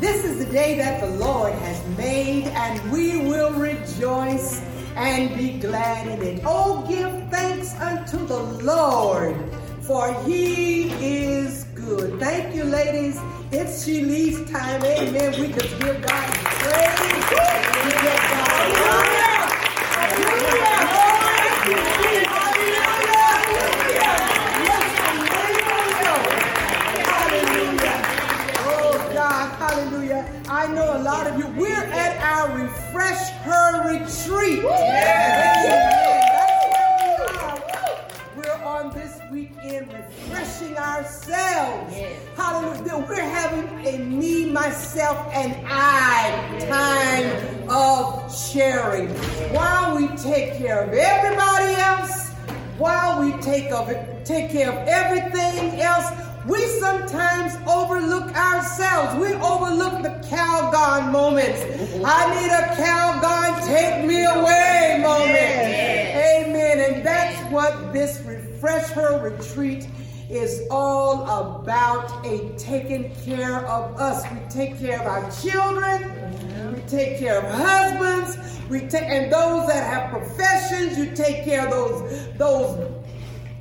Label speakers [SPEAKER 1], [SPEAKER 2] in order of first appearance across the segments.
[SPEAKER 1] This is the day that the Lord has made, and we will rejoice and be glad in it. Oh, give thanks unto the Lord, for he is good. Thank you, ladies. It's she leaves time. Amen. We just give God care of everybody else, while we take of it, take care of everything else, we sometimes overlook ourselves. We overlook the Calgon moments. I need a Calgon, take me away moment. Amen. And that's what this RefresHER retreat is all about a taking care of us. We take care of our children. We take care of husbands. We take and those that have professions. You take care of those those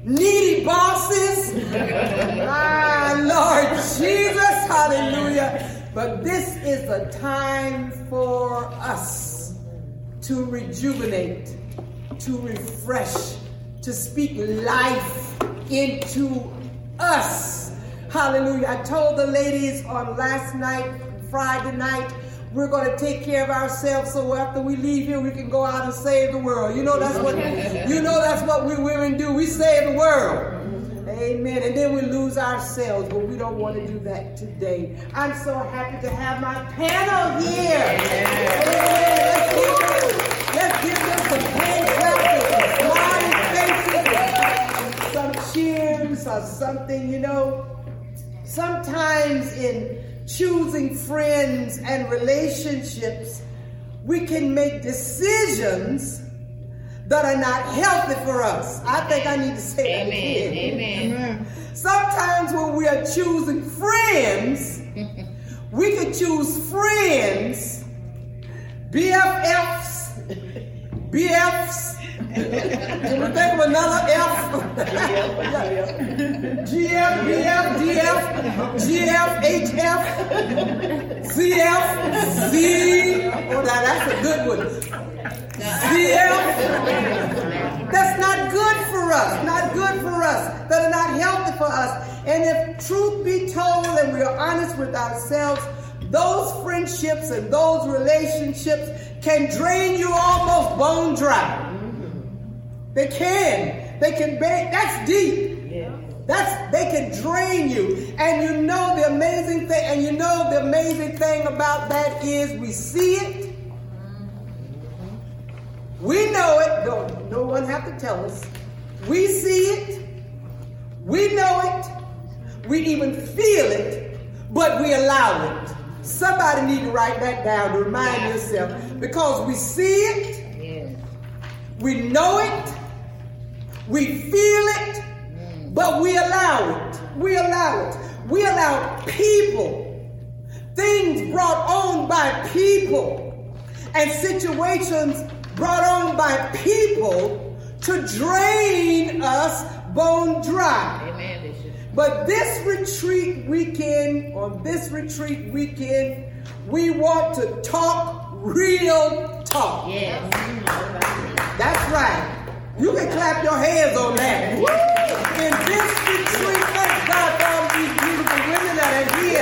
[SPEAKER 1] needy bosses. ah, Lord Jesus, hallelujah. But this is a time for us to rejuvenate, to refresh, to speak life into us. Hallelujah. I told the ladies on last night, Friday night, we're going to take care of ourselves so after we leave here we can go out and save the world. You know that's what you know that's what we women do. We save the world. Amen. And then we lose ourselves, but we don't want to do that today. I'm so happy to have my panel here. Amen. Let's give them, let's give them some hand clapping, faces, some cheers or something, you know. Sometimes in choosing friends and relationships, we can make decisions that are not healthy for us. I think I need to say that
[SPEAKER 2] Amen.
[SPEAKER 1] again.
[SPEAKER 2] Amen.
[SPEAKER 1] Sometimes when we are choosing friends, we can choose friends, BFFs, BFs. Can we think of another F? GF, BF, DF, GF, HF, CF, Z. Oh, now that's a good one. CF. That's not good for us. Not good for us. That are not healthy for us. And if truth be told and we are honest with ourselves, those friendships and those relationships can drain you almost bone dry. They can. They can. That's deep. Yeah. That's they can drain you. And you know the amazing thing, and you know the amazing thing about that is we see it. We know it. No, no one have to tell us. We see it. We know it. We even feel it, but we allow it. Somebody need to write that down to remind yourself because we see it, we know it, we feel it, but we allow it. We allow it. We allow people, things brought on by people, and situations brought on by people to drain us bone dry.
[SPEAKER 2] Amen,
[SPEAKER 1] But this retreat weekend, on this retreat weekend, we want to talk real talk.
[SPEAKER 2] Yes.
[SPEAKER 1] That's right. You can clap your hands on that. In this retreat, thank God for all these beautiful women that are here,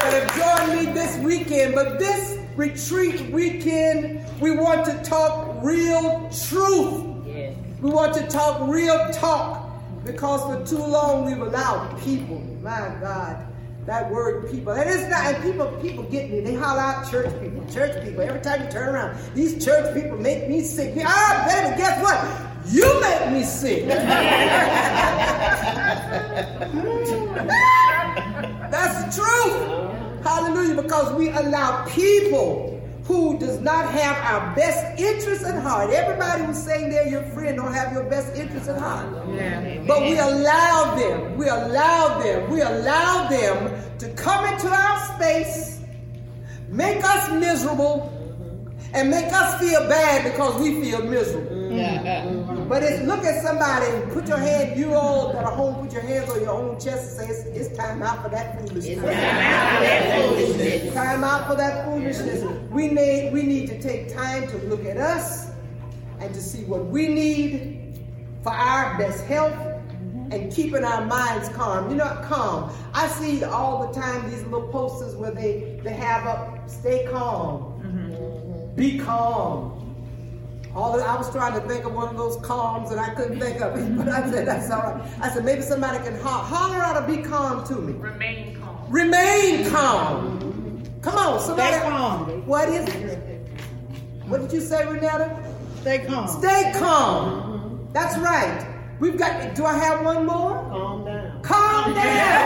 [SPEAKER 1] that have joined me this weekend. But this retreat weekend, we want to talk real truth.
[SPEAKER 2] Yes.
[SPEAKER 1] We want to talk real talk because for too long we've allowed people, my God, that word people. And it's not, and people, people get me. They holler out church people, church people. Every time you turn around, these church people make me sick. Ah, baby, guess what? You make me sick. That's the truth. Hallelujah. Because we allow people who does not have our best interests at heart. Everybody who's saying they're your friend don't have your best interests at heart. But we allow them, we allow them, we allow them to come into our space make us miserable and make us feel bad because we feel miserable. But it's look at somebody and put your hand, you all that are home, put your hands on your own chest and say, it's, it's time out for that foolishness. time out for that foolishness. We need, we need to take time to look at us and to see what we need for our best health and keeping our minds calm. You know, calm. I see all the time these little posters where they, they have up, stay calm, mm-hmm. be calm. All the, I was trying to think of one of those calms and I couldn't think of it, but I said that's all right. I said maybe somebody can ho- holler out a be calm to me.
[SPEAKER 2] Remain calm.
[SPEAKER 1] Remain calm. Come on, somebody.
[SPEAKER 3] Stay calm.
[SPEAKER 1] What is it? What did you say, Renetta?
[SPEAKER 3] Stay calm.
[SPEAKER 1] Stay calm. That's right. We've got, do I have one more?
[SPEAKER 3] Calm down.
[SPEAKER 1] Calm down.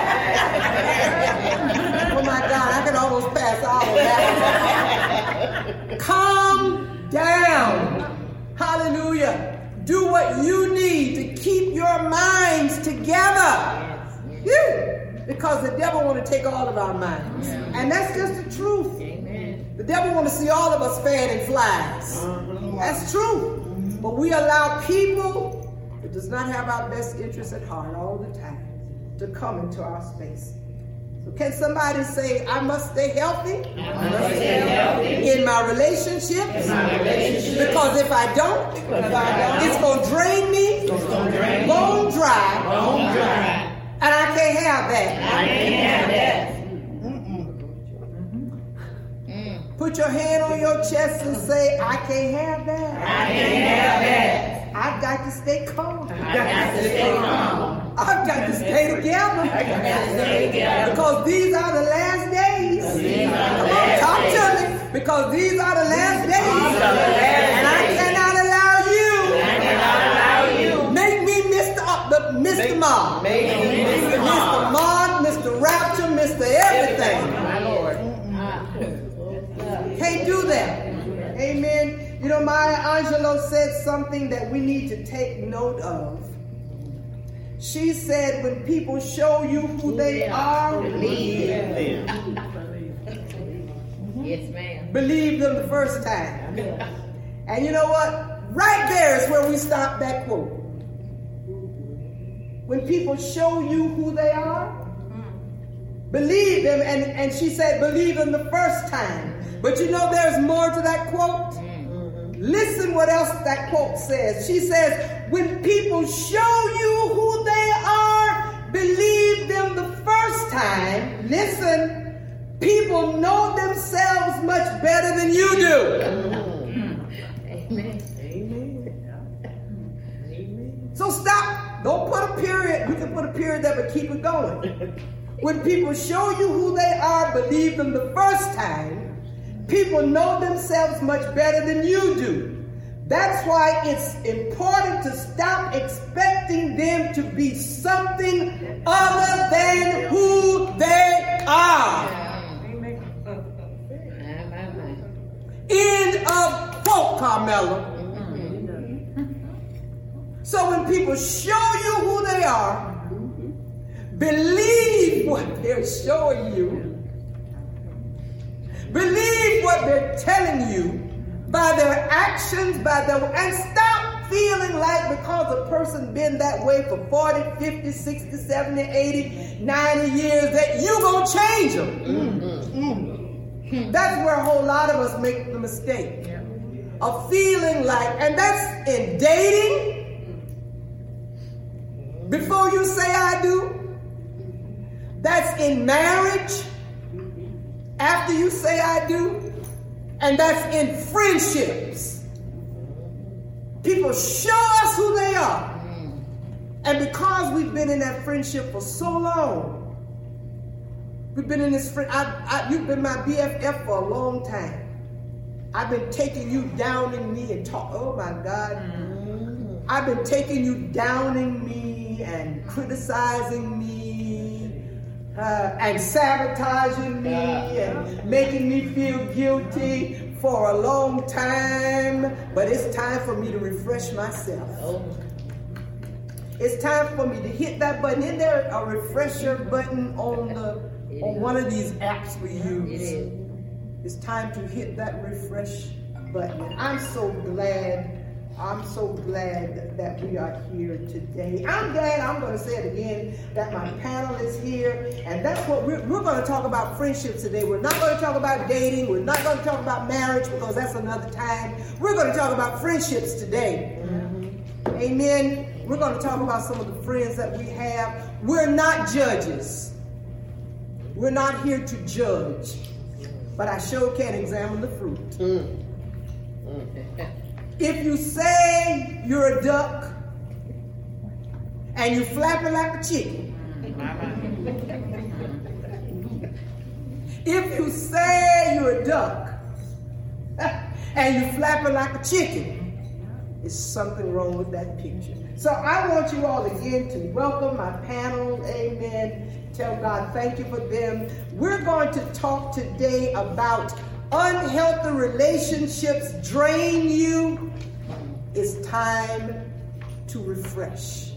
[SPEAKER 1] oh my God, I can almost pass all of that. Calm down. Hallelujah. Do what you need to keep your minds together. Yeah. Because the devil want to take all of our minds. And that's just the truth. The devil want to see all of us fanning flies. Uh-huh. That's true. But we allow people that does not have our best interests at heart all the time to come into our space. So can somebody say, I must stay healthy,
[SPEAKER 2] must stay healthy.
[SPEAKER 1] In, my relationships.
[SPEAKER 2] my relationship.
[SPEAKER 1] Because if I don't, if I don't it's going to drain me,
[SPEAKER 2] drain
[SPEAKER 1] bone dry,
[SPEAKER 2] bone dry.
[SPEAKER 1] And I can't have that.
[SPEAKER 2] I can't have that.
[SPEAKER 1] Put your hand on your chest and say, I can't have that.
[SPEAKER 2] I can't have that.
[SPEAKER 1] I've got to stay calm.
[SPEAKER 2] I've got to stay calm.
[SPEAKER 1] I've got to stay together. Because these are the last days. Come on, talk to me. Because these are the last days. And I cannot allow you.
[SPEAKER 2] I cannot allow you.
[SPEAKER 1] Make me Mr. Uh, the Mr. Mom.
[SPEAKER 2] Make me Mr.
[SPEAKER 1] Mom, Mr. Rapture, Mr. Everything. Can't do that. Amen. You know, Maya Angelou said something that we need to take note of. She said, when people show you who they are,
[SPEAKER 2] believe them. yes, ma'am.
[SPEAKER 1] Believe them the first time. and you know what? Right there is where we stop that quote. When people show you who they are, believe them. And, and she said, believe them the first time. But you know, there's more to that quote. Mm. Listen what else that quote says. She says, when people show you who they are, believe them the first time. Listen, people know themselves much better than you do.
[SPEAKER 2] Amen.
[SPEAKER 1] Amen. Amen. So stop. Don't put a period. You can put a period there, but keep it going. When people show you who they are, believe them the first time. People know themselves much better than you do. That's why it's important to stop expecting them to be something other than who they are. End of quote, Carmela. So when people show you who they are, believe what they're showing you Believe what they're telling you by their actions, by their, and stop feeling like because a person been that way for 40, 50, 60, 70, 80, 90 years that you gonna change them. Mm-hmm. Mm. That's where a whole lot of us make the mistake yeah. of feeling like, and that's in dating. Before you say I do, that's in marriage after you say I do, and that's in friendships. People show us who they are. And because we've been in that friendship for so long, we've been in this friend, I, I, you've been my BFF for a long time. I've been taking you downing me and talk. Oh my God. Mm-hmm. I've been taking you downing me and criticizing me uh, and sabotaging me and making me feel guilty for a long time. But it's time for me to refresh myself. It's time for me to hit that button. Is there a refresher button on the on one of these apps we use? it's time to hit that refresh button. And I'm so glad I'm so glad that we are here today. I'm glad, I'm going to say it again, that my panel is here. And that's what we're, we're going to talk about friendships today. We're not going to talk about dating. We're not going to talk about marriage because that's another time. We're going to talk about friendships today. Mm-hmm. Amen. We're going to talk about some of the friends that we have. We're not judges. We're not here to judge. But I sure can examine the fruit. Mm. If you say you're a duck and you flapping like a chicken, if you say you're a duck and you flapping like a chicken, there's something wrong with that picture. So I want you all again to welcome my panel. Amen. Tell God thank you for them. We're going to talk today about unhealthy relationships drain you, it's time to refresh.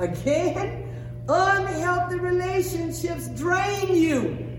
[SPEAKER 1] Again, unhealthy relationships drain you.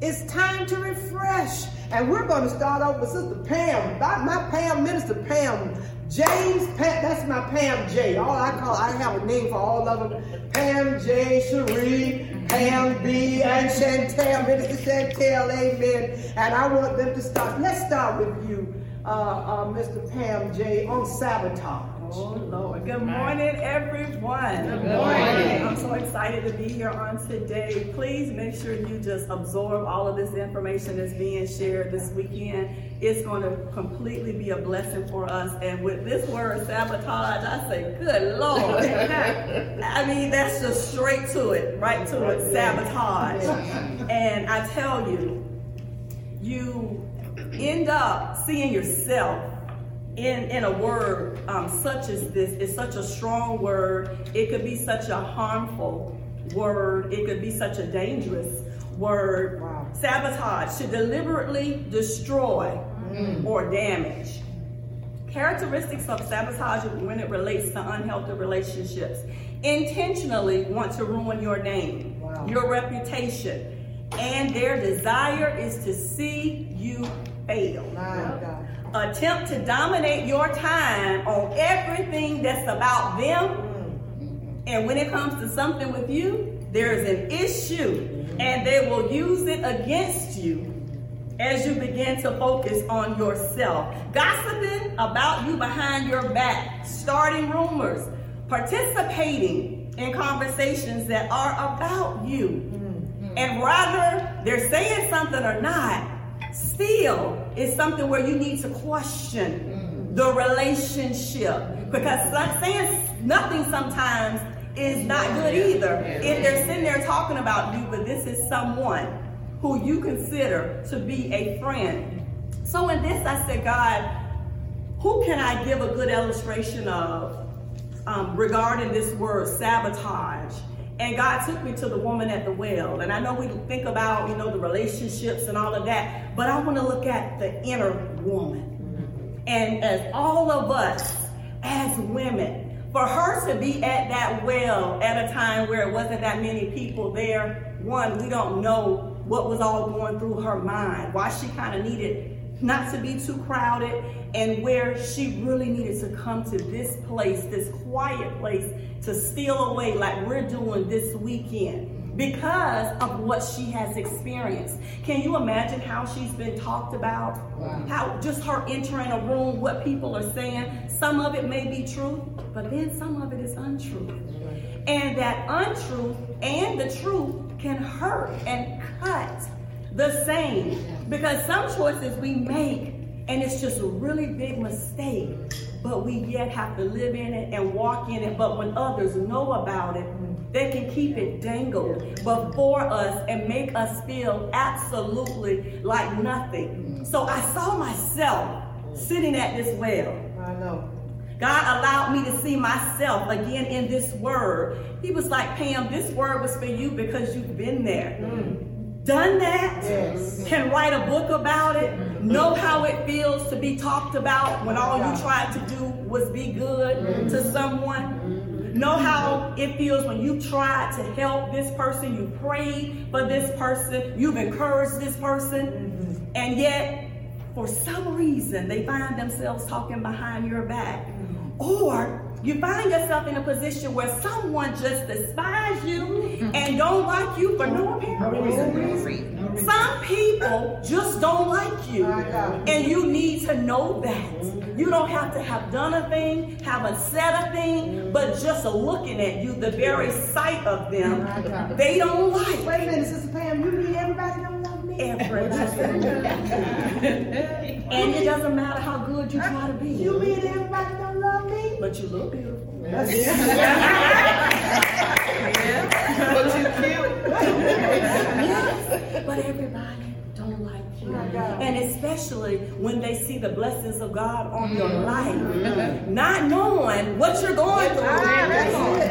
[SPEAKER 1] It's time to refresh. And we're going to start off with Sister Pam, my Pam, Minister Pam. James, that's my Pam J. All I call, I have a name for all of them. Pam J, Cherie, Pam B, and Chantel, Minister Chantel, amen. And I want them to start. Let's start with you, uh, uh, Mr. Pam J, on sabotage.
[SPEAKER 3] Oh Lord. Good morning, everyone. Good morning. I'm so excited to be here on today. Please make sure you just absorb all of this information that's being shared this weekend. It's going to completely be a blessing for us. And with this word sabotage, I say, good Lord. I mean, that's just straight to it, right to it, sabotage. And I tell you, you end up seeing yourself in, in a word um, such as this is such a strong word. It could be such a harmful word. It could be such a dangerous word. Wow. Sabotage to deliberately destroy mm. or damage. Characteristics of sabotage when it relates to unhealthy relationships. Intentionally want to ruin your name, wow. your reputation, and their desire is to see you fail. Attempt to dominate your time on everything that's about them. And when it comes to something with you, there is an issue, and they will use it against you as you begin to focus on yourself. Gossiping about you behind your back, starting rumors, participating in conversations that are about you. And rather they're saying something or not, still is something where you need to question mm-hmm. the relationship. Because like saying nothing sometimes is not good either. If they're sitting there talking about you but this is someone who you consider to be a friend. So in this i said god who can i give a good illustration of um, regarding this word sabotage and God took me to the woman at the well. And I know we think about, you know, the relationships and all of that, but I want to look at the inner woman. And as all of us, as women, for her to be at that well at a time where it wasn't that many people there, one, we don't know what was all going through her mind, why she kind of needed not to be too crowded, and where she really needed to come to this place, this quiet place, to steal away like we're doing this weekend because of what she has experienced. Can you imagine how she's been talked about? Wow. How just her entering a room, what people are saying, some of it may be true, but then some of it is untrue. And that untruth and the truth can hurt and cut the same. Because some choices we make and it's just a really big mistake but we yet have to live in it and walk in it. But when others know about it they can keep it dangled before us and make us feel absolutely like nothing. So i saw myself sitting at this well.
[SPEAKER 1] I know.
[SPEAKER 3] God allowed me to see myself again in this word. He was like, Pam, this word was for you because you've been there. Mm done that, yes. can write a book about it, know how it feels to be talked about when all you tried to do was be good mm-hmm. to someone. Mm-hmm. Know how it feels when you tried to help this person, you prayed for this person, you've encouraged this person. Mm-hmm. And yet, for some reason, they find themselves talking behind your back. Mm-hmm. Or you find yourself in a position where someone just despises you and don't like you for no apparent reason. Some people just don't like you. And you need to know that. You don't have to have done a thing, haven't said a thing, but just looking at you, the very sight of them, they don't like.
[SPEAKER 1] Wait a minute, Sister Pam, you mean everybody me?
[SPEAKER 3] Everybody. and it doesn't matter how good you try to be.
[SPEAKER 1] You mean everybody don't love me?
[SPEAKER 3] But you look beautiful.
[SPEAKER 2] But you're cute.
[SPEAKER 3] But everybody don't like you. And especially when they see the blessings of God on your life. Not knowing what you're going through.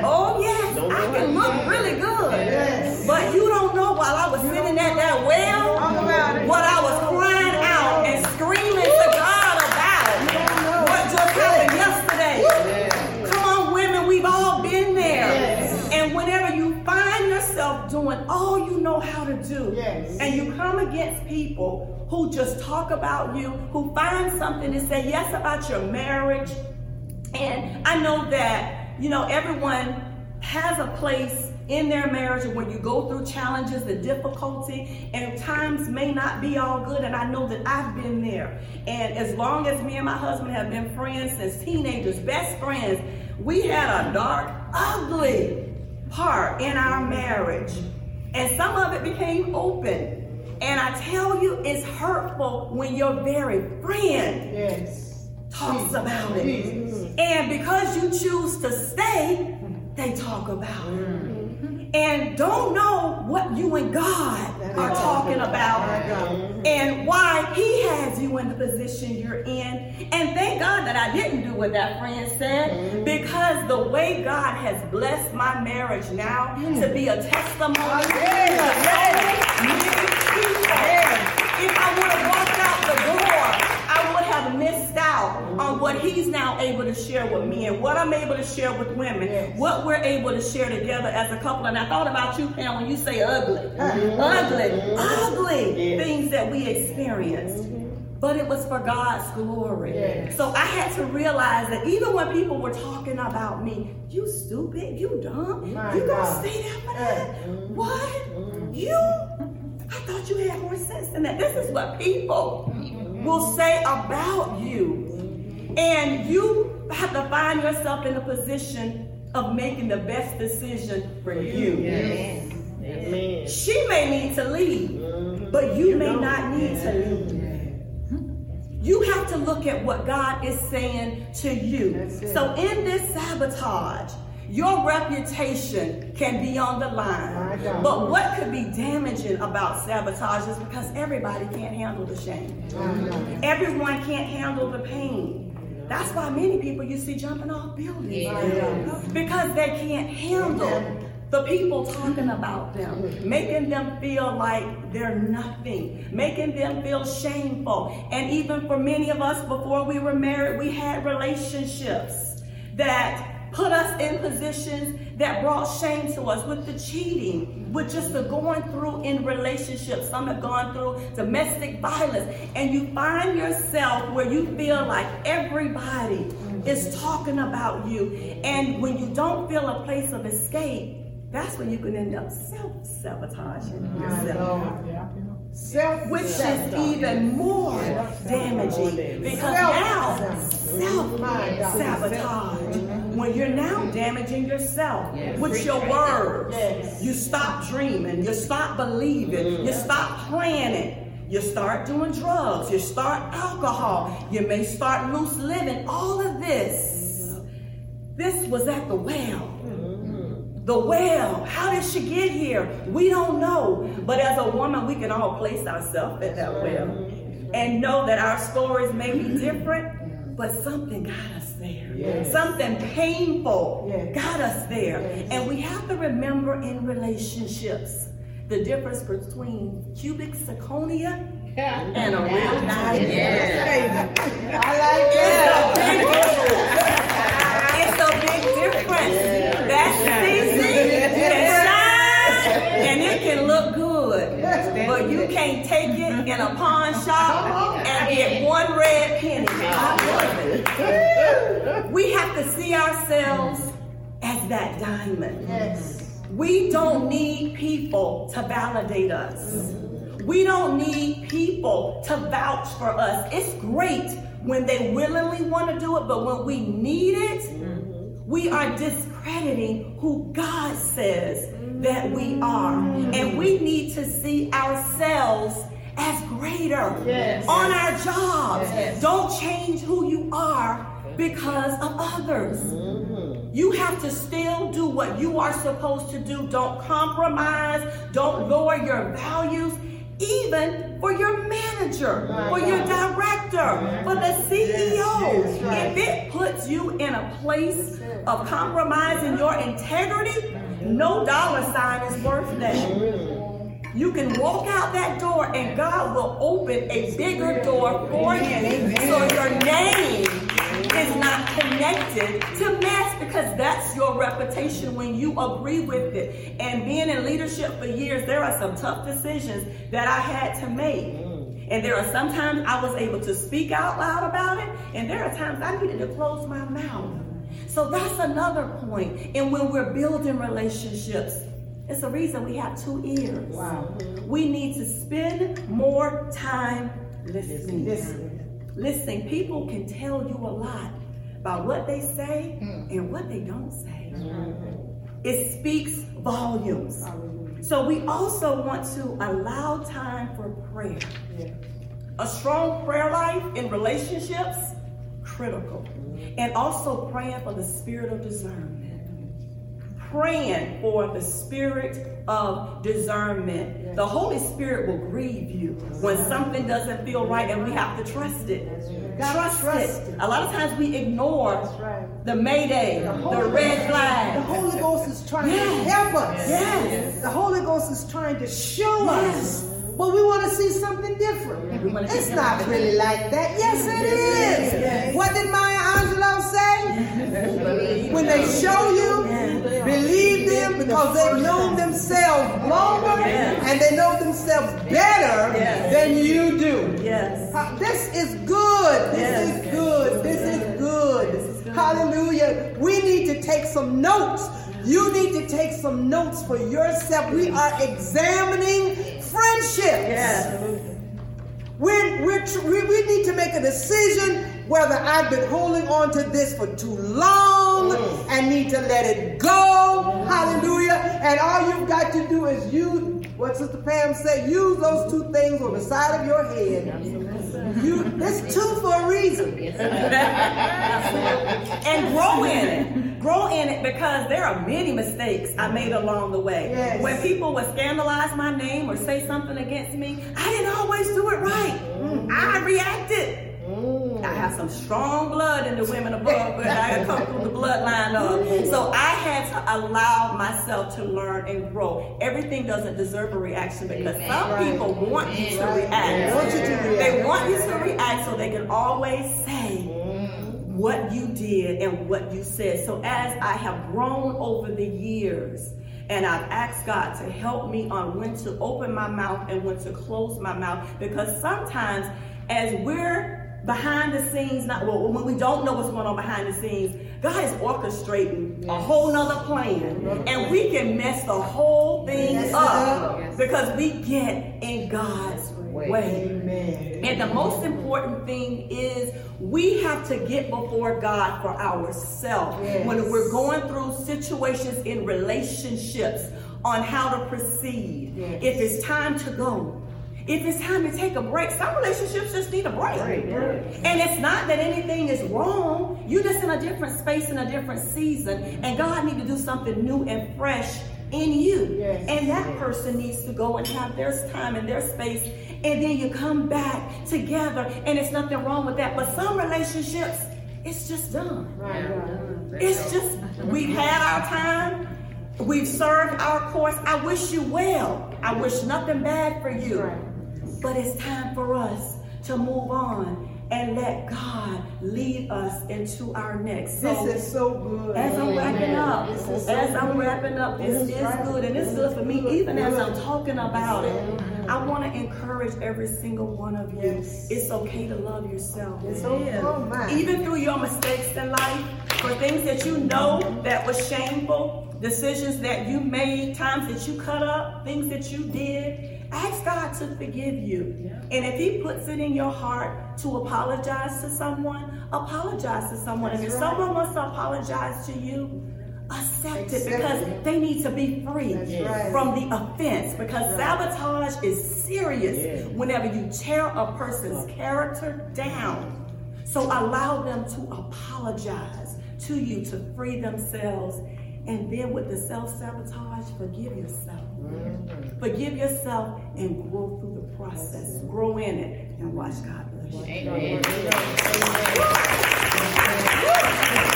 [SPEAKER 3] Oh yes, I can look really good. But you don't know while I was sitting at that well, what I was doing all you know how to do,
[SPEAKER 1] Yes.
[SPEAKER 3] and you come against people who just talk about you, who find something to say yes about your marriage, and I know that, you know, everyone has a place in their marriage when you go through challenges and difficulty, and times may not be all good. And I know that I've been there. And as long as me and my husband have been friends since teenagers, best friends, we had a dark, ugly part in our marriage. And some of it became open. And I tell you, it's hurtful when your very friend
[SPEAKER 1] Yes.
[SPEAKER 3] talks about it. And because you choose to stay, they talk about it. Mm. And don't know what you and God are talking about and why He has you in the position you're in. And thank God that I didn't do what that friend said because the way God has blessed my marriage now to be a testimony to so many people. If I would have walked out the door, I would have missed out on what he's now able to share with me and what I'm able to share with women,
[SPEAKER 1] Yes.
[SPEAKER 3] what we're able to share together as a couple. And I thought about you, Pam, when you say ugly, mm-hmm. ugly, mm-hmm. ugly things that we experienced. Mm-hmm. But it was for God's glory.
[SPEAKER 1] Yes.
[SPEAKER 3] So I had to realize that even when people were talking about me, you stupid, you dumb,
[SPEAKER 1] My
[SPEAKER 3] you gonna stay there for that? What? You? I thought you had more sense than that. This is what people will say about you. And you have to find yourself in a position of making the best decision for you.
[SPEAKER 2] Amen.
[SPEAKER 3] She may need to leave, but you may not need to leave. You have to look at what God is saying to you. So in this sabotage, your reputation can be on the line. But what could be damaging about sabotage is because everybody can't handle the shame. Everyone can't handle the pain. That's why many people you see jumping off buildings.
[SPEAKER 1] Yes.
[SPEAKER 3] Because they can't handle the people talking about them, making them feel like they're nothing, making them feel shameful. And even for many of us, before we were married, we had relationships that put us in positions that brought shame to us with the cheating, with just the going through in relationships. Some have gone through domestic violence, and you find yourself where you feel like everybody is talking about you. And when you don't feel a place of escape, that's when you can end up self sabotaging yourself.
[SPEAKER 1] Self
[SPEAKER 3] which is even more damaging because now self sabotage. When you're now damaging yourself with your words,
[SPEAKER 1] Yes.
[SPEAKER 3] you stop dreaming, you stop believing, you stop planning, you start doing drugs, you start alcohol, you may start loose living. All of this, this was at the well. The well. How did she get here? We don't know. But as a woman, we can all place ourselves at that well and know that our stories may be different, but something got us there.
[SPEAKER 1] Yes.
[SPEAKER 3] Something painful
[SPEAKER 1] Yes.
[SPEAKER 3] got us there.
[SPEAKER 1] Yes.
[SPEAKER 3] And we have to remember in relationships the difference between cubic zirconia and a real diamond.
[SPEAKER 1] I like that.
[SPEAKER 3] It's a big difference. That CZ can shine and it can look good, but you can't can't take it in a pawn shop and get one red penny. We have to see ourselves as that diamond.
[SPEAKER 2] Yes.
[SPEAKER 3] We don't need people to validate us. We don't need people to vouch for us. It's great when they willingly want to do it, but when we need it, we are discrediting who God says that we are. And we need to see ourselves as greater
[SPEAKER 2] Yes.
[SPEAKER 3] on our jobs.
[SPEAKER 2] Yes.
[SPEAKER 3] Don't change who you are because of others. You have to still do what you are supposed to do. Don't compromise. Don't lower your values, even for your manager, for your director, for the CEO. If it puts you in a place of compromising your integrity, no dollar sign is worth that. Oh, you can walk out that door and God will open a bigger door for you. So your name is not connected to mess because that's your reputation when you agree with it. And being in leadership for years, there are some tough decisions that I had to make. Mm. And there are sometimes I was able to speak out loud about it, and there are times I needed to close my mouth. So that's another point. And when we're building relationships, it's the reason we have two ears.
[SPEAKER 1] Wow.
[SPEAKER 3] We need to spend more time listening.
[SPEAKER 1] Listening.
[SPEAKER 3] Listening. People can tell you a lot about what they say hmm. and what they don't say. Mm-hmm. It speaks volumes. So we also want to allow time for prayer. A strong prayer life in relationships, critical. And also praying for the spirit of discernment. Praying for the spirit of discernment. The Holy Spirit will grieve you when something doesn't feel right and we have to trust it. Trust
[SPEAKER 1] trust
[SPEAKER 3] it.
[SPEAKER 1] it.
[SPEAKER 3] A lot of times we ignore
[SPEAKER 1] right.
[SPEAKER 3] the mayday, the red
[SPEAKER 1] The
[SPEAKER 3] flag.
[SPEAKER 1] The Holy Ghost is trying
[SPEAKER 3] Yes.
[SPEAKER 1] to help us.
[SPEAKER 3] Yes.
[SPEAKER 1] The Holy Ghost is trying to show
[SPEAKER 3] Yes.
[SPEAKER 1] us. But we want to see something different.
[SPEAKER 3] We
[SPEAKER 1] It's not
[SPEAKER 3] different.
[SPEAKER 1] really like that. Yes, it is. What did Maya Angelou say? When they show you, believe them because they've known themselves longer
[SPEAKER 3] Yes.
[SPEAKER 1] and they know themselves better
[SPEAKER 3] Yes.
[SPEAKER 1] than you do.
[SPEAKER 3] Yes.
[SPEAKER 1] This is good. This
[SPEAKER 3] Yes.
[SPEAKER 1] is good. This is good. Hallelujah. We need to take some notes. You need to take some notes for yourself. We are examining friendships.
[SPEAKER 3] Yes.
[SPEAKER 1] We're, we're, we, we need to make a decision whether I've been holding on to this for too long mm. and need to let it go. Hallelujah. And all you've got to do is use what Sister Pam said, use those two things on the side of your head. You, it's two for a reason.
[SPEAKER 3] and grow in it. Grow in it because there are many mistakes I made along the way.
[SPEAKER 1] Yes.
[SPEAKER 3] When people would scandalize my name or say something against me, I didn't always do it right. Mm-hmm. I reacted. Mm-hmm. I have some strong blood in the women above, but I come through the bloodline of. So I had to allow myself to learn and grow. Everything doesn't deserve a reaction because some
[SPEAKER 1] Right.
[SPEAKER 3] people want you to react.
[SPEAKER 1] Want you to react.
[SPEAKER 3] They want you to react so they can always say what you did and what you said. So as I have grown over the years, and I've asked God to help me on when to open my mouth and when to close my mouth, because sometimes as we're behind the scenes, not well, when we don't know what's going on behind the scenes, God is orchestrating a whole nother plan, and we can mess the whole thing up
[SPEAKER 1] up.
[SPEAKER 3] because we get in God's way.
[SPEAKER 1] Amen.
[SPEAKER 3] And the most important thing is we have to get before God for ourselves
[SPEAKER 1] Yes.
[SPEAKER 3] when we're going through situations in relationships on how to proceed.
[SPEAKER 1] Yes.
[SPEAKER 3] If it's time to go. If it's time to take a break, some relationships just need a break. And it's not that anything is wrong. You're just in a different space in a different season. And God need to do something new and fresh in you.
[SPEAKER 1] Yes.
[SPEAKER 3] And that person needs to go and have their time and their space. And then you come back together. And it's nothing wrong with that. But some relationships, it's just done.
[SPEAKER 1] Right, right.
[SPEAKER 3] It's just, we've had our time. We've served our course. I wish you well. I wish nothing bad for you.
[SPEAKER 1] Right.
[SPEAKER 3] But it's time for us to move on and let God lead us into our next. So,
[SPEAKER 1] This is so good.
[SPEAKER 3] as I'm wrapping up, up. As I'm wrapping up, this is good and it's good for me, even as I'm talking about it. I want to encourage every single one of you. It's okay to love yourself.
[SPEAKER 1] It's okay. Oh.
[SPEAKER 3] Even through your mistakes in life, for things that you know that was shameful, decisions that you made, times that you cut up, things that you did, ask God to forgive you. And if He puts it in your heart to apologize to someone, apologize to someone. and if someone wants to apologize to you, accept it because they need to be free
[SPEAKER 1] That's right.
[SPEAKER 3] from the offense because sabotage is serious whenever you tear a person's character down. So allow them to apologize to you to free themselves. And then with the self sabotage, forgive yourself. Forgive yourself and grow through the process. Grow in it and watch God bless you.
[SPEAKER 2] Amen.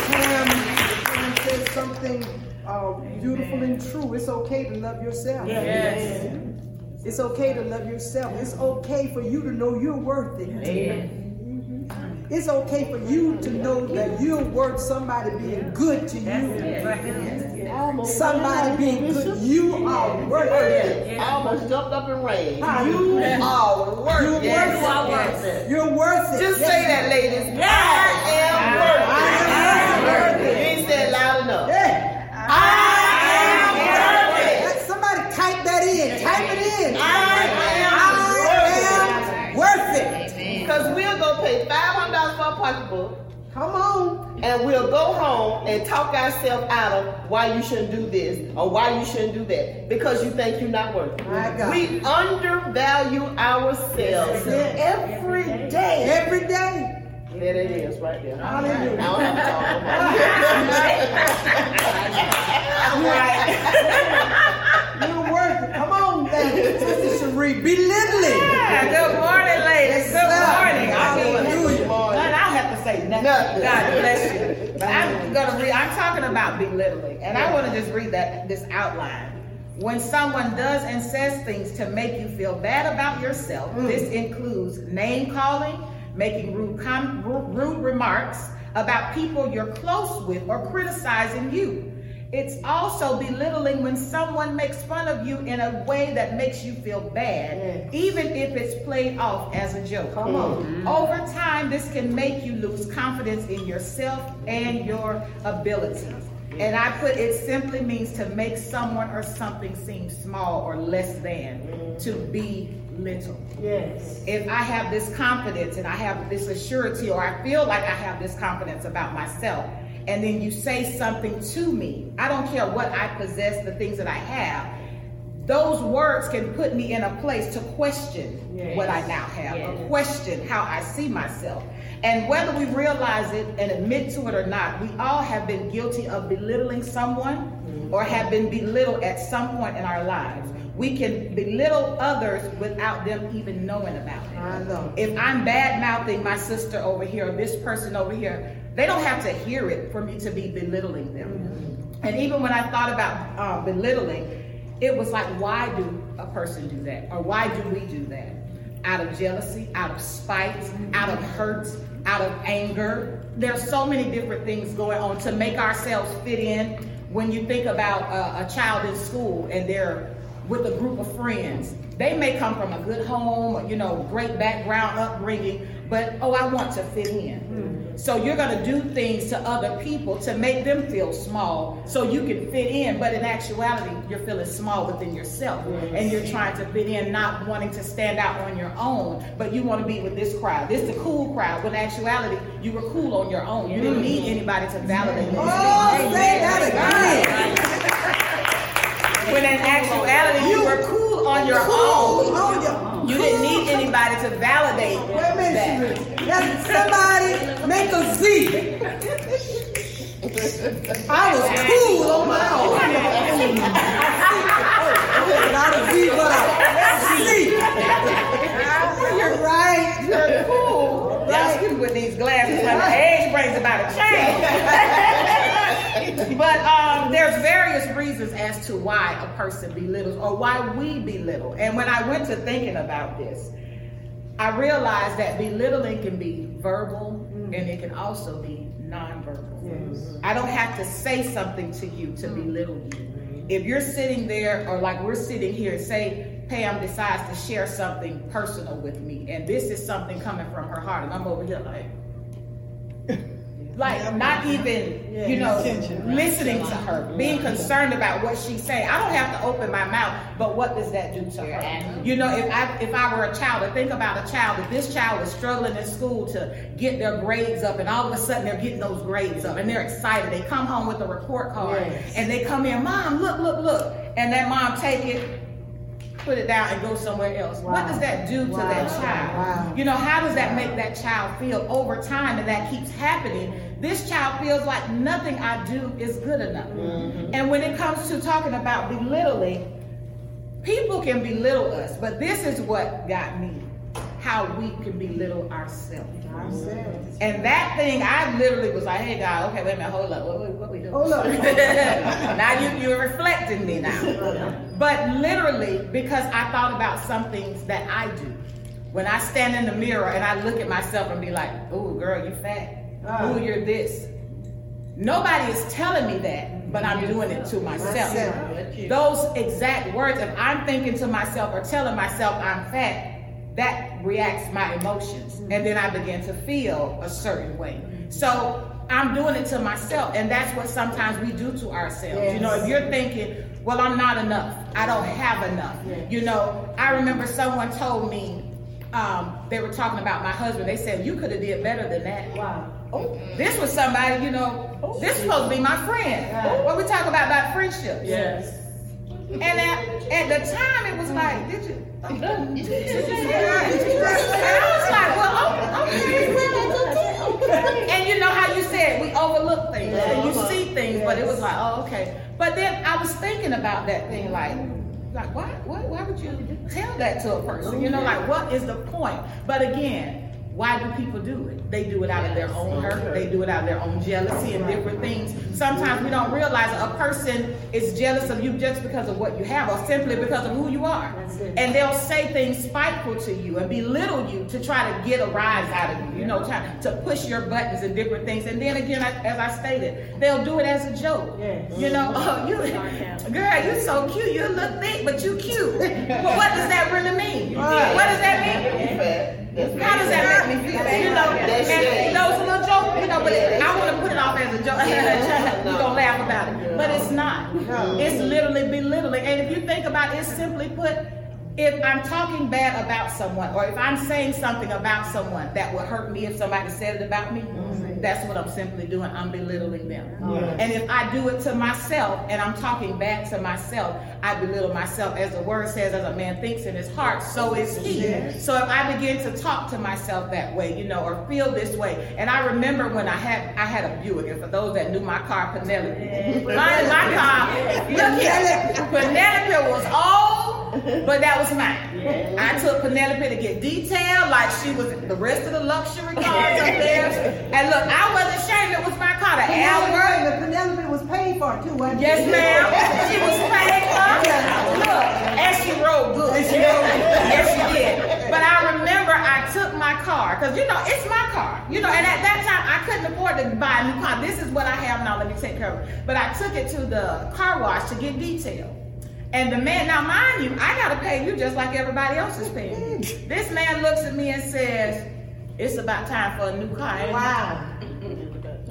[SPEAKER 1] Pam, Pam said something uh, beautiful and true. It's okay to love yourself.
[SPEAKER 3] Yes.
[SPEAKER 1] It's okay to love yourself. It's okay for you to know you're worth it.
[SPEAKER 2] Amen.
[SPEAKER 1] It's okay for you to know that you're worth somebody being good to you. Somebody being good. You are worth it.
[SPEAKER 2] I almost jumped up and ran. You are worth it. You are worth it.
[SPEAKER 1] You're worth it.
[SPEAKER 2] Just say that, ladies. I am worth it.
[SPEAKER 1] I am worth it.
[SPEAKER 2] You ain't said loud enough. I am worth it.
[SPEAKER 1] Somebody type that in. Type it in.
[SPEAKER 2] I
[SPEAKER 1] I am worth it.
[SPEAKER 2] Because we'll go pay $500 for a pocketbook.
[SPEAKER 1] Come on.
[SPEAKER 2] And we'll go home and talk ourselves out of why you shouldn't do this or why you shouldn't do that because you think you're not worth it.
[SPEAKER 1] God.
[SPEAKER 2] We undervalue ourselves
[SPEAKER 1] Yes.
[SPEAKER 2] every day.
[SPEAKER 1] Every day.
[SPEAKER 2] There it is, right there.
[SPEAKER 1] Hallelujah.
[SPEAKER 2] I don't have
[SPEAKER 1] You're worth it. Come on, baby. Sister Cherie. Belittling.
[SPEAKER 4] Good morning, ladies. Good morning.
[SPEAKER 1] Hallelujah.
[SPEAKER 4] I don't have to say nothing.
[SPEAKER 2] Nothing.
[SPEAKER 4] God bless you. But I'm gonna read. I'm talking about belittling, and I want to just read that this outline. When someone does and says things to make you feel bad about yourself, mm. this includes name calling, making rude, com- rude remarks about people you're close with, or criticizing you. It's also belittling when someone makes fun of you in a way that makes you feel bad, even if it's played off as a joke.
[SPEAKER 1] Come on. Mm-hmm.
[SPEAKER 4] Over time, this can make you lose confidence in yourself and your abilities. And I put it simply means to make someone or something seem small or less than, to be little.
[SPEAKER 1] Yes.
[SPEAKER 4] If I have this confidence and I have this assurity, or I feel like I have this confidence about myself, and then you say something to me, I don't care what I possess, the things that I have, those words can put me in a place to question what I now have, or question how I see myself. And whether we realize it and admit to it or not, we all have been guilty of belittling someone mm-hmm. or have been belittled at some point in our lives. We can belittle others without them even knowing about it.
[SPEAKER 1] I know.
[SPEAKER 4] If I'm bad mouthing my sister over here or this person over here, they don't have to hear it for me to be belittling them. And even when I thought about uh, belittling, it was like, why do a person do that? Or why do we do that? Out of jealousy, out of spite, out of hurt, out of anger. There's so many different things going on to make ourselves fit in. When you think about a, a child in school and they're with a group of friends, they may come from a good home, you know, great background, upbringing, but oh, I want to fit in. Hmm. So you're going to do things to other people to make them feel small so you can fit in. But in actuality, you're feeling small within yourself and you're trying to fit in, not wanting to stand out on your own, but you want to be with this crowd. This is the cool crowd. When in actuality, you were cool on your own. You didn't need mm. anybody to validate you.
[SPEAKER 1] Oh, say that again.
[SPEAKER 4] When in actuality, you were cool on your own.
[SPEAKER 1] Oh, yeah.
[SPEAKER 4] You didn't need anybody to validate
[SPEAKER 1] Wait a minute,
[SPEAKER 4] that.
[SPEAKER 1] Somebody make a Z. I was cool on my own. Not a Z, but a Z. You're right.
[SPEAKER 4] You're cool. That's good with these glasses. The age brings about a change. but um, there's various reasons as to why a person belittles or why we belittle. And when I went to thinking about this, I realized that belittling can be verbal and it can also be nonverbal.
[SPEAKER 1] Yes.
[SPEAKER 4] I don't have to say something to you to belittle you. If you're sitting there, or like we're sitting here, say Pam decides to share something personal with me, and this is something coming from her heart, and I'm over here like, like not even, you know, listening to her, being concerned about what she's saying. I don't have to open my mouth, but what does that do to her? You know, if I if I were a child, to think about a child, if this child was struggling in school to get their grades up, and all of a sudden they're getting those grades up, and they're excited. They come home with a report card,
[SPEAKER 1] Yes.
[SPEAKER 4] and they come in, mom, look, look, look, and that mom take it put it down and go somewhere else. What does that do to
[SPEAKER 1] Wow.
[SPEAKER 4] that child?
[SPEAKER 1] Wow.
[SPEAKER 4] You know, how does that make that child feel over time and that keeps happening? This child feels like nothing I do is good enough. Mm-hmm. And when it comes to talking about belittling, people can belittle us, but this is what got me how we can belittle ourselves.
[SPEAKER 1] Ourselves.
[SPEAKER 4] And that thing, I literally was like, hey, God, okay, wait a minute, hold up. What, what, what we doing?
[SPEAKER 1] Hold up.
[SPEAKER 4] now you, you're reflecting me now. But literally, because I thought about some things that I do. When I stand in the mirror and I look at myself and be like, oh, girl, you fat.
[SPEAKER 1] Ah.
[SPEAKER 4] Oh, you're this. Nobody is telling me that, but I'm doing it to myself. Those exact words, if I'm thinking to myself or telling myself I'm fat, that reacts my emotions. And then I begin to feel a certain way. So I'm doing it to myself. And that's what sometimes we do to ourselves. You know, if you're thinking, well, I'm not enough, I don't have enough. You know, I remember someone told me, um, they were talking about my husband. They said, you could have did better than that.
[SPEAKER 1] Wow.
[SPEAKER 4] Oh, this was somebody, you know, oh. this is supposed to be my friend. What we talk about about friendships.
[SPEAKER 3] Yes.
[SPEAKER 4] And at, at the time, it was like, did you? Did you say that?
[SPEAKER 1] Did you just say
[SPEAKER 4] And I was like, well, oh, okay. And you know how you said we overlook things and you see things, but it was like, oh, okay. But then I was thinking about that thing, like, like why, why, why would you tell that to a person? You know, like, what is the point? But again, why do people do it? They do it out of their own hurt. They do it out of their own jealousy and different things. Sometimes we don't realize a person is jealous of you just because of what you have or simply because of who you are. And they'll say things spiteful to you and belittle you to try to get a rise out of you, you know, try to push your buttons and different things. And then again, as I stated, they'll do it as a joke.
[SPEAKER 1] Yes.
[SPEAKER 4] You know, oh, you, girl, you're so cute. You look thick, but you cute. But what does that really mean? What does that mean? How does that make me feel? You know,
[SPEAKER 2] That's
[SPEAKER 4] and
[SPEAKER 2] it.
[SPEAKER 4] those little jokes, you know, but it, I want to put it off as a joke. We're gonna laugh about it, but it's not.
[SPEAKER 1] No.
[SPEAKER 4] It's literally belittling. And if you think about it, it's simply put, if I'm talking bad about someone, or if I'm saying something about someone that would hurt me if somebody said it about me, mm-hmm. that's what I'm simply doing. I'm belittling them. And if I do it to myself and I'm talking bad to myself, I belittle myself. As the word says, as a man thinks in his heart, so is he.
[SPEAKER 1] Yes.
[SPEAKER 4] So if I begin to talk to myself that way, you know, or feel this way, and I remember when I had I had a Buick, and for those that knew my car, Penelope, my, my car, look here, Penelope was old, but that was mine. I took Penelope to get detailed, like she was the rest of the luxury cars up there. And look, I wasn't ashamed it was my car. The
[SPEAKER 1] Penelope, Penelope was paid for it too, wasn't she?
[SPEAKER 4] Yes, ma'am. She was paid up. Look, and she rode good. She rode good. Yes, she did. But I remember I took my car because you know it's my car. You know, and at that time I couldn't afford to buy a new car. This is what I have now. Let me take care of it. But I took it to the car wash to get detailed. And the man, now mind you, I gotta pay you just like everybody else is paying. Mm-hmm. This man looks at me and says, "It's about time for a new car."
[SPEAKER 1] Wow.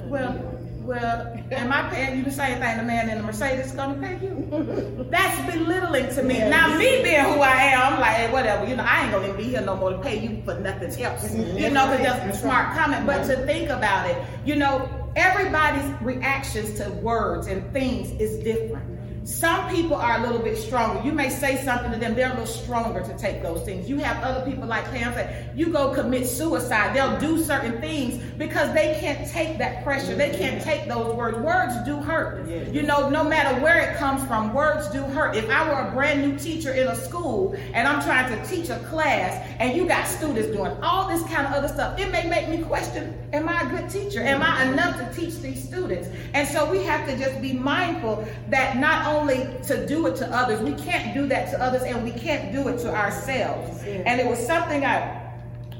[SPEAKER 4] Well, well, am I paying you the same thing the man in the Mercedes is gonna pay you? That's belittling to me. Now, me being who I am, I'm like, hey, whatever, you know, I ain't gonna be here no more to pay you for nothing else. You know, because that's a smart comment. But to think about it, you know, everybody's reactions to words and things is different. Some people are a little bit stronger. You may say something to them, they're a little stronger to take those things. You have other people like Pam said, you go commit suicide. They'll do certain things because they can't take that pressure. They can't take those words. Words do hurt. You know, no matter where it comes from, words do hurt. If I were a brand new teacher in a school and I'm trying to teach a class and you got students doing all this kind of other stuff, it may make me question, am I a good teacher? Am I enough to teach these students? And so we have to just be mindful that not only to do it to others, we can't do that to others and we can't do it to ourselves. And it was something I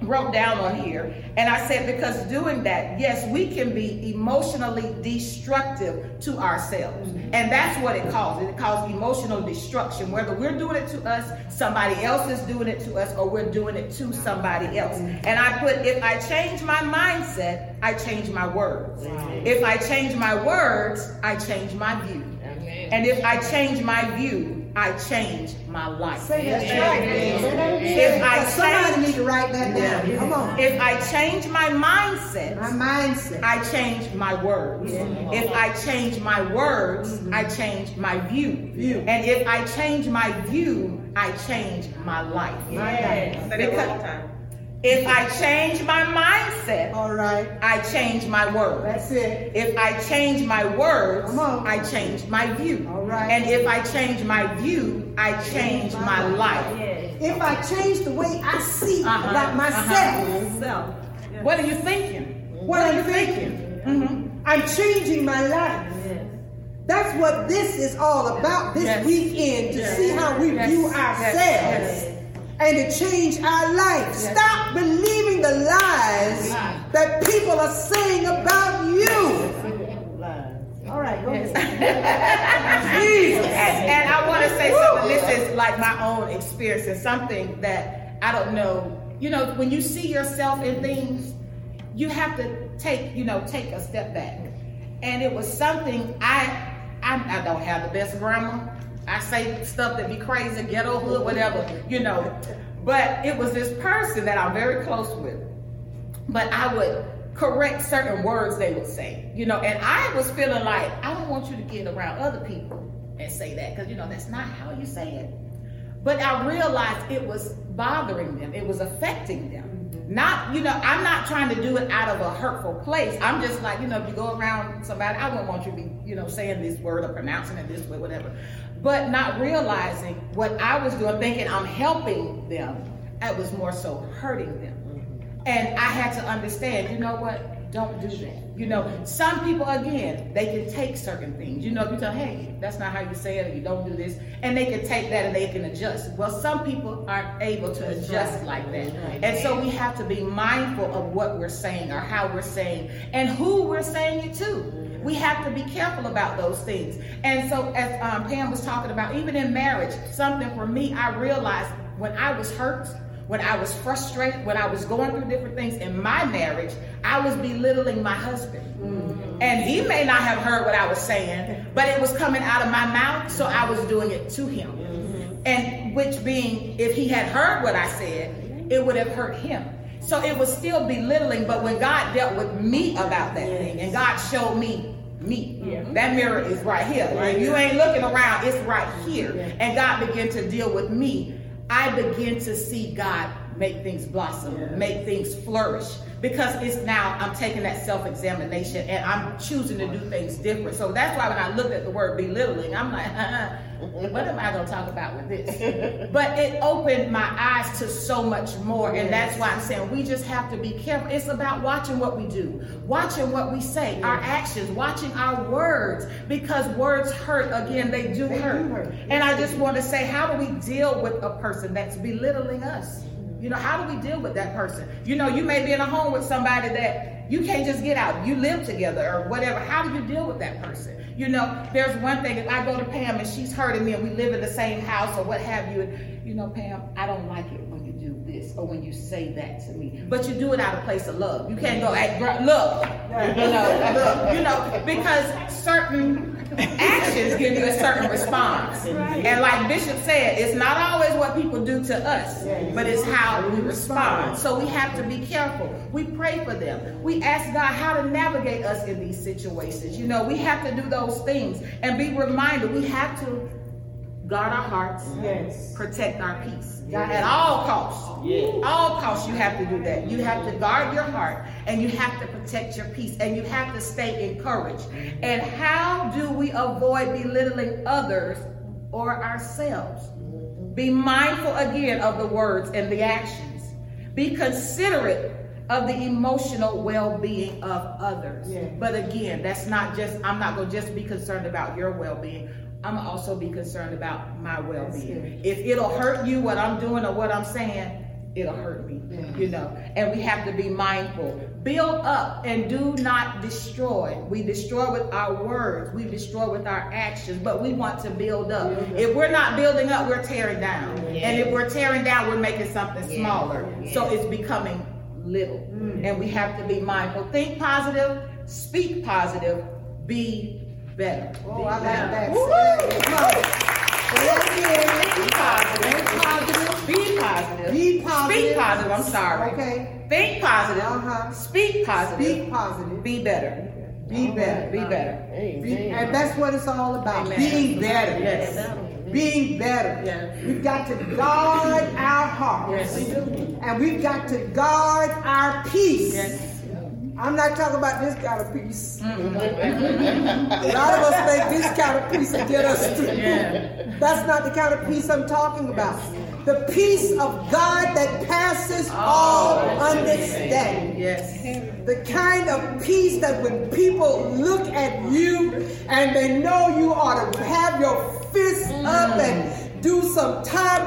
[SPEAKER 5] wrote down on here. And I said, because doing that, yes, we can be emotionally destructive to ourselves. Mm-hmm. And that's what it causes. It causes emotional destruction. Whether we're doing it to us, somebody else is doing it to us, or we're doing it to somebody else. Mm-hmm. And I put, if I change my mindset, I change my words. If I change my words, I change my view. And if I change my view, I change my life.
[SPEAKER 1] Say that right.
[SPEAKER 5] If I
[SPEAKER 1] Somebody
[SPEAKER 5] change,
[SPEAKER 1] need to write that down. Come on.
[SPEAKER 5] if I change my mindset,
[SPEAKER 1] My mindset.
[SPEAKER 5] I change my words. If I change my words, I change my view.
[SPEAKER 1] View.
[SPEAKER 5] And if I change my view, I change my life.
[SPEAKER 6] That one more time.
[SPEAKER 5] If I change my mindset,
[SPEAKER 1] All right.
[SPEAKER 5] I change my words.
[SPEAKER 1] That's it.
[SPEAKER 5] If I change my words, I change my view.
[SPEAKER 1] All right.
[SPEAKER 5] And if I change my view, I change my life.
[SPEAKER 1] If I change the way I see
[SPEAKER 5] Uh-huh,
[SPEAKER 1] about myself,
[SPEAKER 3] Self.
[SPEAKER 5] What are you thinking?
[SPEAKER 1] what are you thinking,
[SPEAKER 5] Mhm.
[SPEAKER 1] I'm changing my life. That's what this is all about this
[SPEAKER 5] Yes.
[SPEAKER 1] weekend to
[SPEAKER 5] Yes.
[SPEAKER 1] see how we
[SPEAKER 5] Yes.
[SPEAKER 1] view
[SPEAKER 5] Yes.
[SPEAKER 1] ourselves
[SPEAKER 5] Yes.
[SPEAKER 1] And to change our life. Stop believing the lies that people are saying about you. All right, go ahead. Jesus.
[SPEAKER 5] And, and I want to say something. This is like my own experience and something that I don't know. You know, when you see yourself in things, you have to take, you know, take a step back. And it was something I, I, I don't have the best grammar. I say stuff that be crazy, ghetto hood, whatever, you know. But it was this person that I'm very close with. But I would correct certain words they would say, you know. And I was feeling like I don't want you to get around other people and say that because you know that's not how you say it. But I realized it was bothering them. It was affecting them. Not, you know, I'm not trying to do it out of a hurtful place. I'm just like, you know, if you go around somebody, I wouldn't want you to be, you know, saying this word or pronouncing it this way, whatever. But not realizing what I was doing, thinking I'm helping them, it was more so hurting them. And I had to understand, you know what? Don't do that. You know, some people again, they can take certain things. You know, if you tell, hey, that's not how you say it, or you don't do this, and they can take that and they can adjust. Well, some people aren't able to adjust like that. And so we have to be mindful of what we're saying or how we're saying and who we're saying it to. We have to be careful about those things. And so, as um, Pam was talking about, even in marriage, something for me, I realized when I was hurt, when I was frustrated, when I was going through different things in my marriage, I was belittling my husband. And he may not have heard what I was saying, but it was coming out of my mouth, so I was doing it to him. And which being, if he had heard what I said, it would have hurt him. So it was still belittling, but when God dealt with me about that thing, and God showed me me. That mirror is right here. When you ain't looking around, it's right here. And God began to deal with me. I begin to see God make things blossom, make things flourish. Because it's now I'm taking that self-examination and I'm choosing to do things different. So that's why when I looked at the word belittling, I'm like, uh-uh. What am I gonna talk about with this? but it opened my eyes to so much more. And that's why I'm saying we just have to be careful. It's about watching what we do, watching what we say, our actions, watching our words, because words hurt. Again, they do hurt. And I just want to say, how do we deal with a person that's belittling us? You know, how do we deal with that person? You know, you may be in a home with somebody that you can't just get out. You live together or whatever. How do you deal with that person? You know, there's one thing. If I go to Pam and she's hurting me and we live in the same house or what have you, and you know, Pam, I don't like it when you do this or when you say that to me. But you do it out of place of love. You can't go, hey, look, you know, you know, because certain actions give you a certain response. And like Bishop said, it's not always what people do to us, but it's how we respond. So we have to be careful. We pray for them. We ask God how to navigate us in these situations. You know, we have to do those things and be reminded we have to guard our hearts,
[SPEAKER 1] Yes.
[SPEAKER 5] protect our peace. At all costs. Yes. All costs, you have to do that. You have to guard your heart and you have to protect your peace and you have to stay encouraged. Mm-hmm. And how do we avoid belittling others or ourselves? Be mindful again of the words and the actions. Be considerate of the emotional well-being of others.
[SPEAKER 1] Yeah.
[SPEAKER 5] But again, that's not just I'm not going to just be concerned about your well-being. I'm also be concerned about my well-being. If it'll hurt you what I'm doing or what I'm saying,
[SPEAKER 4] it'll hurt me, you know. And we have to be mindful. Build up and do not destroy. We destroy with our words, we destroy with our actions, but we want to build up. If we're not building up, we're tearing down. And if we're tearing down, we're making something smaller. So it's becoming little. Mm. And we have to be mindful. Think positive, speak positive, be better.
[SPEAKER 1] Oh, I like that.
[SPEAKER 4] Woo-hoo.
[SPEAKER 1] Come on. Say it again.
[SPEAKER 4] Be positive.
[SPEAKER 1] Be positive.
[SPEAKER 4] Be positive.
[SPEAKER 1] Be positive.
[SPEAKER 4] Speak positive. I'm sorry.
[SPEAKER 1] Okay.
[SPEAKER 4] Think positive.
[SPEAKER 1] Uh-huh.
[SPEAKER 4] Speak positive.
[SPEAKER 1] Speak positive.
[SPEAKER 4] Be better.
[SPEAKER 1] Be better.
[SPEAKER 4] Be better.
[SPEAKER 1] Be- and that's what it's all about.
[SPEAKER 4] Amen.
[SPEAKER 1] Being better.
[SPEAKER 4] Yes.
[SPEAKER 1] Being better.
[SPEAKER 4] Yes.
[SPEAKER 1] We've got to guard our hearts.
[SPEAKER 4] Yes.
[SPEAKER 1] And we've got to guard our peace.
[SPEAKER 4] Yes.
[SPEAKER 1] I'm not talking about this kind of peace. Mm-hmm. A lot of us think this kind of peace will get us through.
[SPEAKER 4] Yeah.
[SPEAKER 1] That's not the kind of peace I'm talking about. The peace of God that passes oh, all understanding.
[SPEAKER 4] Yes.
[SPEAKER 1] The kind of peace that when people look at you and they know you ought to have your fists up and mm. Do some Tae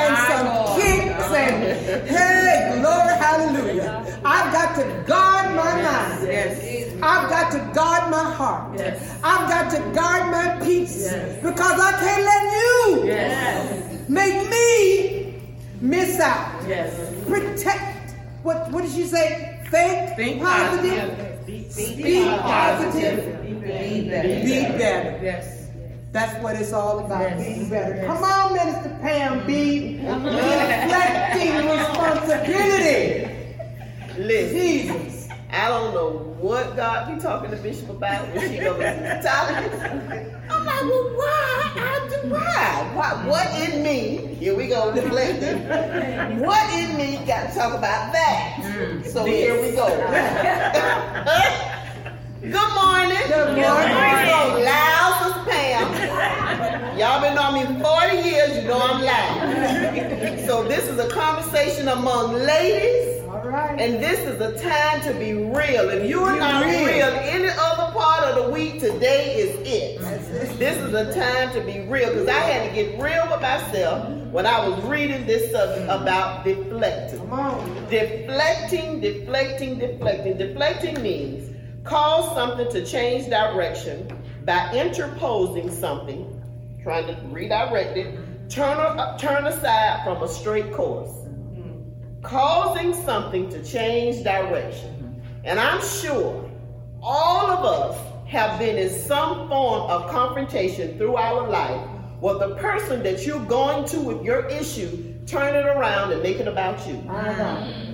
[SPEAKER 1] and
[SPEAKER 4] My
[SPEAKER 1] some kicks and hey, glory, hallelujah. I've got to guard my mind.
[SPEAKER 4] Yes.
[SPEAKER 1] I've got to guard my heart.
[SPEAKER 4] Yes.
[SPEAKER 1] I've got to guard my peace
[SPEAKER 4] Yes.
[SPEAKER 1] because I can't let you
[SPEAKER 4] Yes.
[SPEAKER 1] make me miss out.
[SPEAKER 4] Yes.
[SPEAKER 1] Protect. What? What did she say? Think,
[SPEAKER 4] Think
[SPEAKER 1] positive.
[SPEAKER 4] positive.
[SPEAKER 1] Speak positive.
[SPEAKER 4] Be better.
[SPEAKER 1] Be better.
[SPEAKER 4] Yes.
[SPEAKER 1] That's what it's all about.
[SPEAKER 4] Yes.
[SPEAKER 1] Being better.
[SPEAKER 4] Yes.
[SPEAKER 1] Come on, Minister Pam B. Reflecting responsibility.
[SPEAKER 2] Listen,
[SPEAKER 1] Jesus.
[SPEAKER 2] I don't know what God be talking to Bishop about when she goes to topics. I'm like, well, why? I do why? Why? What in me? Here we go, deflecting. What in me got to talk about that? Mm. so here we go. Good morning.
[SPEAKER 1] Good morning.
[SPEAKER 2] So loud, Sister Pam. Y'all been on me 40 years. You know I'm loud. So this is a conversation among ladies.
[SPEAKER 1] All right.
[SPEAKER 2] And this is a time to be real. If you're
[SPEAKER 1] Be
[SPEAKER 2] not
[SPEAKER 1] real.
[SPEAKER 2] real any other part of the week, today is it.
[SPEAKER 1] It.
[SPEAKER 2] This is a time to be real because I had to get real with myself when I was reading this subject about deflecting.
[SPEAKER 1] Come on.
[SPEAKER 2] Deflecting, deflecting, deflecting. Deflecting means cause something to change direction by interposing something, trying to redirect it, turn, a- turn aside from a straight course. Causing something to change direction. And I'm sure all of us have been in some form of confrontation through our life with the person that you're going to with your issue, turn it around and make it about you.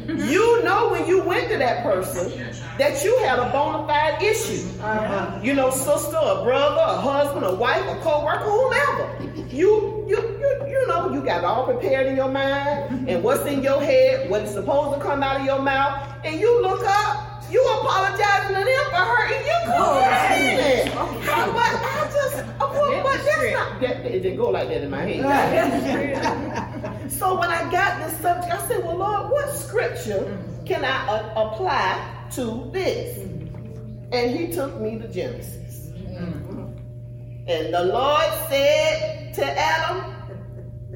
[SPEAKER 2] You know when you went to that person that you had a bona fide issue.
[SPEAKER 1] Uh-huh.
[SPEAKER 2] You know, sister, a brother, a husband, a wife, a co-worker, whomever. You, you, you, you know, you got all prepared in your mind and what's in your head, what's supposed to come out of your mouth, and you look up, you apologizing to them for hurting you. Cool. Oh, How about I just, what, what, that's not, that, it didn't go like that in my head. So when I got this subject, I said, well, Lord, what scripture mm-hmm. can I uh, apply to this? Mm-hmm. And he took me to Genesis. Mm-hmm. And the Lord said to Adam,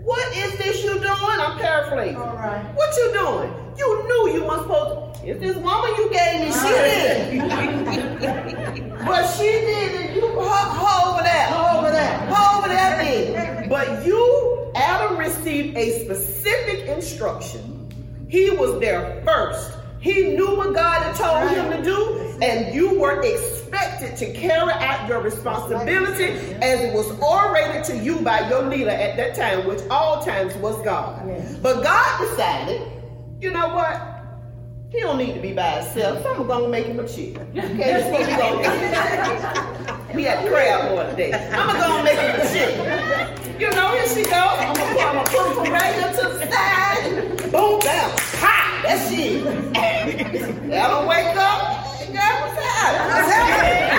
[SPEAKER 2] what is this you doing? I'm paraphrasing.
[SPEAKER 1] All right.
[SPEAKER 2] What you doing? You knew you weren't supposed to. If this woman you gave me, she did. but she did, and you ho, ho over there.
[SPEAKER 1] Go over
[SPEAKER 2] that. Over there then. But you, Adam received a specific instruction. He was there first. He knew what God had told him to do, and you were expected to carry out your responsibility as it was orated to you by your leader at that time, which all times was God. But God decided, you know what? He don't need to be by himself, I'm gonna make him a chick. Okay, that's what we gonna do. We had crab boy today. I'm gonna make him a chick. You know, here she goes. I'm gonna I'm gonna put him right here to the side. Boom, down. Ha! That's it. Adam wake up. Girl, what's happening?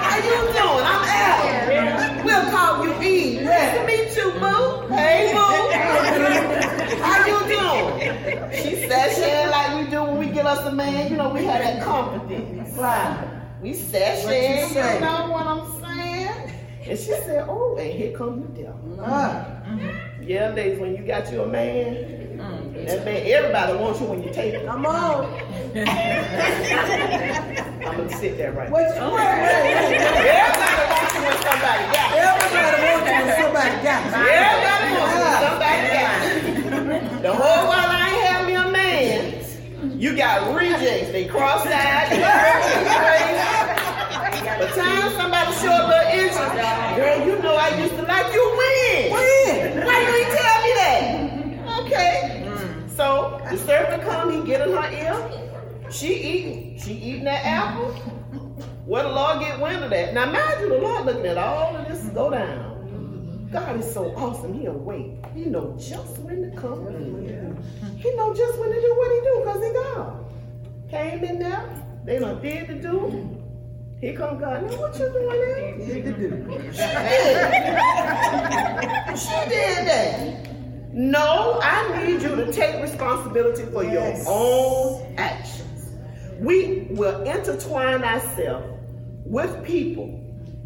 [SPEAKER 2] How you doing? I'm Adam. We'll call you Eve. Nice to meet you, boo. Hey, boo. How you doing? She sashaying like we do when we get us a man. You know, we have that confidence.
[SPEAKER 1] Wow.
[SPEAKER 2] We sashaying,
[SPEAKER 1] What you say?
[SPEAKER 2] you know what I'm saying? And she said, oh, and here comes the devil.
[SPEAKER 1] Ah.
[SPEAKER 2] Yeah, ladies, when you got you a man, that man, everybody wants you when you take it.
[SPEAKER 1] Come on.
[SPEAKER 2] I'm gonna sit there right
[SPEAKER 1] What
[SPEAKER 2] now.
[SPEAKER 1] you wait, wait, wait.
[SPEAKER 2] Everybody wants you when somebody got.
[SPEAKER 1] Everybody wants you when somebody got you.
[SPEAKER 2] Everybody wants you when somebody got. The whole while I ain't have me a man, you got rejects. They cross-eyed. By the time somebody show a little interest, girl, you know I used to like you win.
[SPEAKER 1] When?
[SPEAKER 2] Why you ain't tell me that? Okay. So the servant come, he get in her ear. She eating. She eating that apple. Where the Lord get wind of that? Now imagine the Lord looking at all of this and go down. God is so awesome. He'll wait. He know just when to come. He know just when to do what he do because he God. Came in there. They done did the do. Here come God. Now what you doing there?
[SPEAKER 1] Did the do.
[SPEAKER 2] She did that. No, I need you to take responsibility for
[SPEAKER 1] Yes.
[SPEAKER 2] your own actions. We will intertwine ourselves with people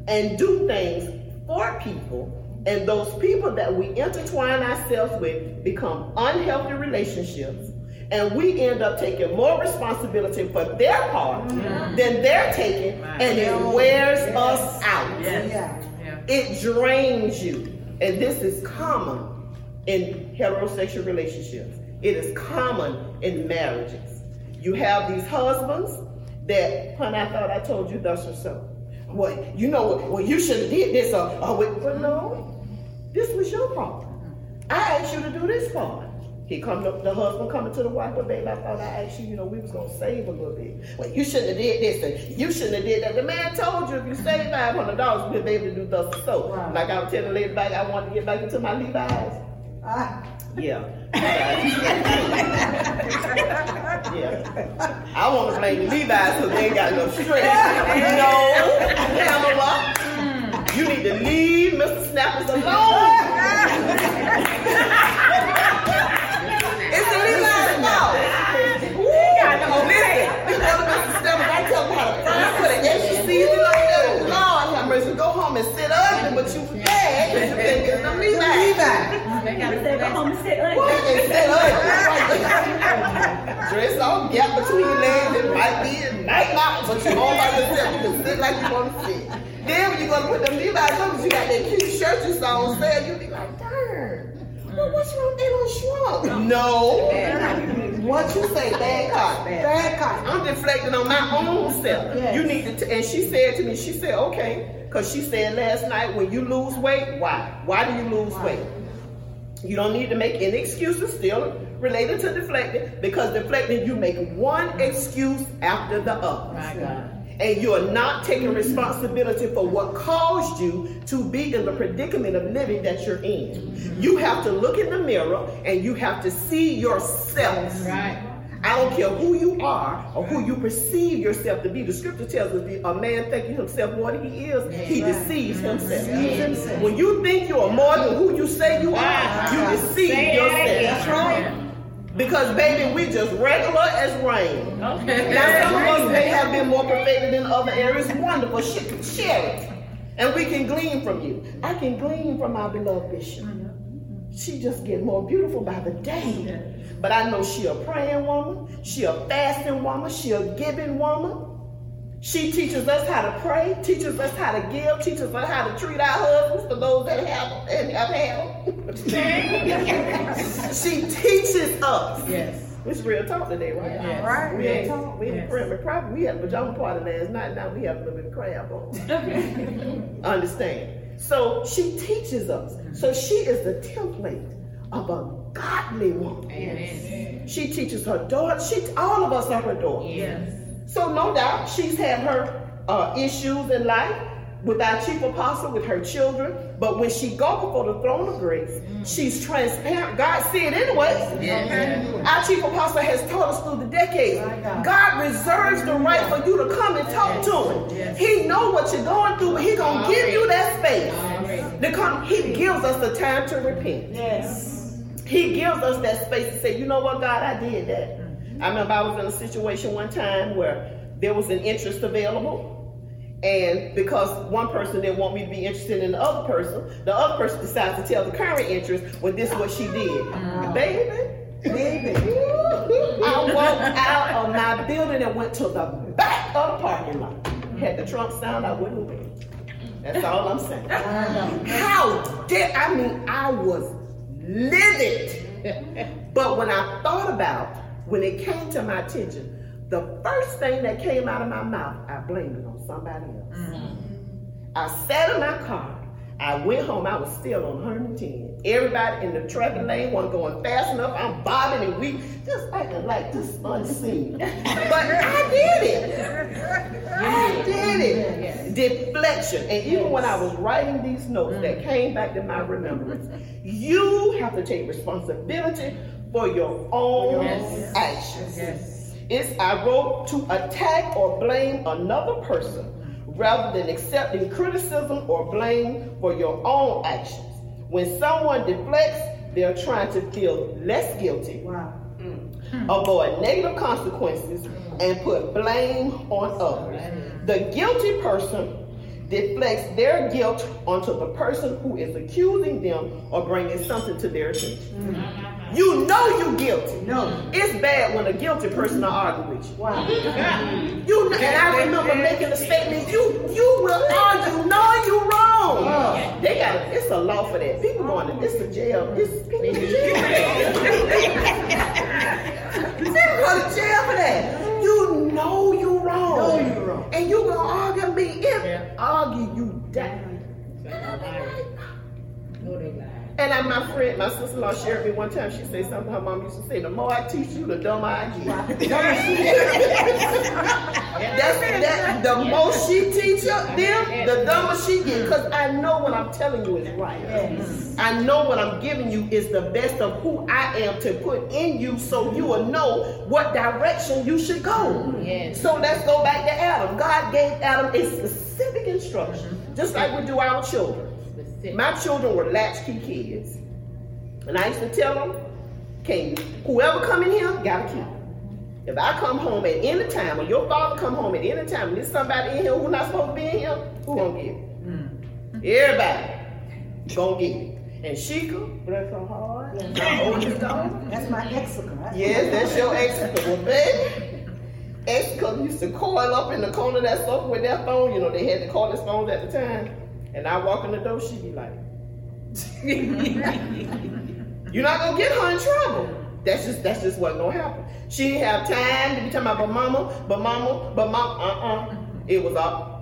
[SPEAKER 2] and do things for people, and those people that we intertwine ourselves with become unhealthy relationships. And we end up taking more responsibility for their part mm-hmm. than they're taking, and it wears us out.
[SPEAKER 1] Yeah.
[SPEAKER 2] It drains you. And this is common in heterosexual relationships. It is common in marriages. You have these husbands that, honey, I thought I told you thus or so. Well, you know what? Well, you should have did this or, or wait, but no, this was your part. I asked you to do this part. He come to, the husband coming to the wife, but babe, I thought I asked you, you know, we was gonna save a little bit. Well, you shouldn't have did this and you shouldn't have did that. The man told you if you save five hundred dollars, you'll be able to do thus and so.
[SPEAKER 1] Right.
[SPEAKER 2] Like I was telling the lady back, I wanted to get back into my Levi's.
[SPEAKER 1] Ah.
[SPEAKER 2] Yeah. Yeah. I want to blame Levi's because they ain't got enough strength. No, Pamela. You need to leave Mr. Snappers alone. it's a Levi's fault. Ooh, listen, we go to Mr. Snappers. I tell them how to fry, put an extra season Go home and sit ugly, but you mad because you can't get them Levi's.
[SPEAKER 1] Levi.
[SPEAKER 3] Say, go home and sit
[SPEAKER 2] What?
[SPEAKER 3] ugly.
[SPEAKER 2] And sit ugly. Dress all gap between your legs. It might be a night out, but you all by yourself. You can sit like you want to sit. Then when you gonna put them Levi's on, 'cause you got that cute shirt you saw on sale, you be like, darn. Well, what's wrong? They don't shrunk. No. What you say, bad cop.
[SPEAKER 1] Bad cop.
[SPEAKER 2] I'm deflecting on my own self.
[SPEAKER 1] Yes.
[SPEAKER 2] You need to, t- and she said to me, she said, okay, because she said last night, when you lose weight, why? Why do you lose weight? You don't need to make any excuses still related to deflecting because deflecting, you make one excuse after the other. And you are not taking responsibility for what caused you to be in the predicament of living that you're in. You have to look in the mirror and you have to see yourself.
[SPEAKER 4] Right.
[SPEAKER 2] I don't care who you are or who you perceive yourself to be. The scripture tells us a man thinking himself more than he is, he deceives himself. When you think you are more than who you say you are, you deceive yourself. Because baby, we just regular as rain. Now some of us may have been more perfected in other areas. Wonderful. Sh- Share it. And we can glean from you. I can glean from our beloved bishop. She just get more beautiful by the day. But I know she a praying woman. She a fasting woman. She a giving woman. She teaches us how to pray, teaches us how to give, teaches us how to treat our husbands for those that have and have had. she teaches us.
[SPEAKER 4] Yes.
[SPEAKER 2] It's real talk today, right?
[SPEAKER 4] Yes.
[SPEAKER 1] Right?
[SPEAKER 2] We
[SPEAKER 1] Real
[SPEAKER 2] ain't
[SPEAKER 1] talk.
[SPEAKER 2] we ain't
[SPEAKER 4] Yes.
[SPEAKER 2] yes. probably we had a pajama party last night. Now we have a little bit of crab on. Understand? So she teaches us. So she is the template of a godly woman.
[SPEAKER 4] Amen.
[SPEAKER 2] She teaches her daughter. She all of us are her daughters.
[SPEAKER 4] Yes.
[SPEAKER 2] So no doubt she's had her uh, issues in life with our chief apostle, with her children. But when she go before the throne of grace, she's transparent. God see it anyway. Our chief apostle has taught us through the decades.
[SPEAKER 1] God.
[SPEAKER 2] God reserves the right for you to come and talk to him. He know what you're going through, but he gonna give you that space. To come, he gives us the time to repent.
[SPEAKER 1] Yes.
[SPEAKER 2] He gives us that space to say, you know what, God, I did that. Mm-hmm. I remember I was in a situation one time where there was an interest available. And because one person didn't want me to be interested in the other person, the other person decides to tell the current interest, well, this is what she did. Mm-hmm. Baby,
[SPEAKER 1] Baby.
[SPEAKER 2] I walked out of my building and went to the back of the parking lot. Mm-hmm. Had the trunk down, I wouldn't move. That's all I'm saying. How dare I mean I was livid. But when I thought about when it came to my attention, the first thing that came out of my mouth, I blamed it on somebody else. Mm. I sat in my car. I went home. I was still on 110. Everybody in the traffic lane wasn't going fast enough. I'm bobbing and we just acting like this unseen. but I did it. I did it. Deflection. And even when I was writing these notes that mm. came back to my remembrance, you have to take responsibility for your own
[SPEAKER 4] Yes.
[SPEAKER 2] actions. It's I wrote to attack or blame another person rather than accepting criticism or blame for your own actions. When someone deflects, they're trying to feel less guilty,
[SPEAKER 1] Wow. Mm. Hmm.
[SPEAKER 2] avoid negative consequences, and put blame on others. The guilty person deflects their guilt onto the person who is accusing them or bringing something to their attention. Hmm. You know you guilty.
[SPEAKER 1] No.
[SPEAKER 2] It's bad when a guilty person are arguing with you.
[SPEAKER 1] Wow.
[SPEAKER 2] You know, and I remember making a statement. You you will argue, knowing you wrong. Oh. They got a, it's a law for that. People going to this a jail. This people in jail. People go to jail for that. You know you wrong.
[SPEAKER 1] Know you wrong.
[SPEAKER 2] And you gonna argue me if argue you die. No, they die. And I, my friend, my sister-in-law shared me one time. She said something her mom used to say: "The more I teach you, the dumber I get." That's that. The more she teach them, the dumber she get. Because I know what I'm telling you is right. I know what I'm giving you is the best of who I am to put in you, so you will know what direction you should go.
[SPEAKER 6] Yes.
[SPEAKER 2] So let's go back to Adam. God gave Adam a specific instruction, just like we do our children. My children were latchkey kids. And I used to tell them, okay, whoever come in here, got a key. If I come home at any time, or your father come home at any time, and there's somebody in here who not supposed to be in here, who gonna get it? Everybody gonna get it. And Sheikah, bless her heart, my oldest daughter,
[SPEAKER 1] That's my exica.
[SPEAKER 2] Yes, that's your ex-cup. Well, baby, ex-cup used to coil up in the corner of that sofa with that phone. You know, they had the cordless phones at the time. And I walk in the door, she be like, You're not gonna get her in trouble. That's just that's just what's gonna happen. She didn't have time to be talking about but mama, but mama, but mama, uh-uh. It was up.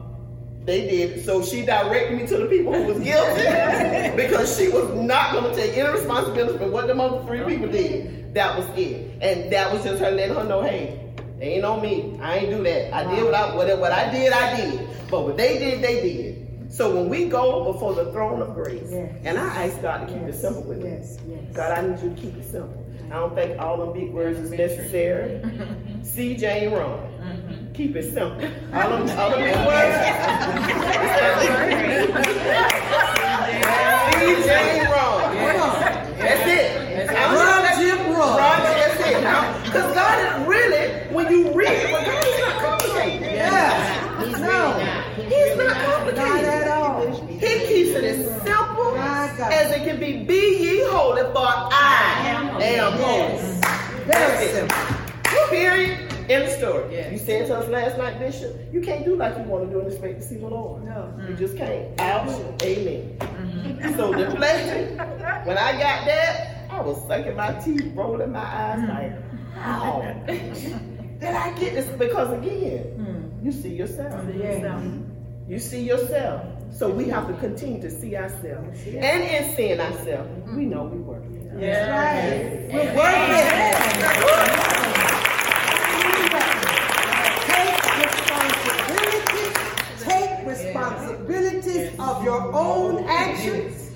[SPEAKER 2] They did. So she directed me to the people who was guilty because she was not gonna take any responsibility for what the other three people did. That was it. And that was just her letting her know, hey, they ain't on me. I ain't do that. I did what I what, what I did, I did. But what they did, they did. So when we go before the throne of grace,
[SPEAKER 1] Yes.
[SPEAKER 2] and I ask God to keep it simple with me.
[SPEAKER 1] Yes, yes.
[SPEAKER 2] God, I need you to keep it simple. I don't think all them big words is necessary. C. Jane wrong. Keep it simple. All them, all them big words. C. Jane wrong. That's it. I'm
[SPEAKER 1] Run,
[SPEAKER 2] not-
[SPEAKER 1] Jim, run.
[SPEAKER 2] Run, that's it. Because God is really, when you read it, but God is not complicated.
[SPEAKER 1] Yeah.
[SPEAKER 6] He's
[SPEAKER 1] No.
[SPEAKER 6] really not.
[SPEAKER 2] He's not
[SPEAKER 1] Not
[SPEAKER 2] complicated.
[SPEAKER 1] At all.
[SPEAKER 2] He keeps it as simple as it can be. Be ye holy, for I am holy.
[SPEAKER 1] Very simple.
[SPEAKER 2] Period. In the story. You said to us last night, Bishop, you can't do like you want to do and expect to see the Lord.
[SPEAKER 1] No.
[SPEAKER 2] You just can't. Ouch. Amen. Mm-hmm. So deflection, when I got that, I was sucking my teeth, rolling my eyes mm. like, how did I get this? Because again, mm. you see yourself. You see yourself. So we have to continue to see ourselves. And in seeing ourselves, we know we work.
[SPEAKER 1] That's right. We're working. Take responsibility. Take responsibility of your own actions.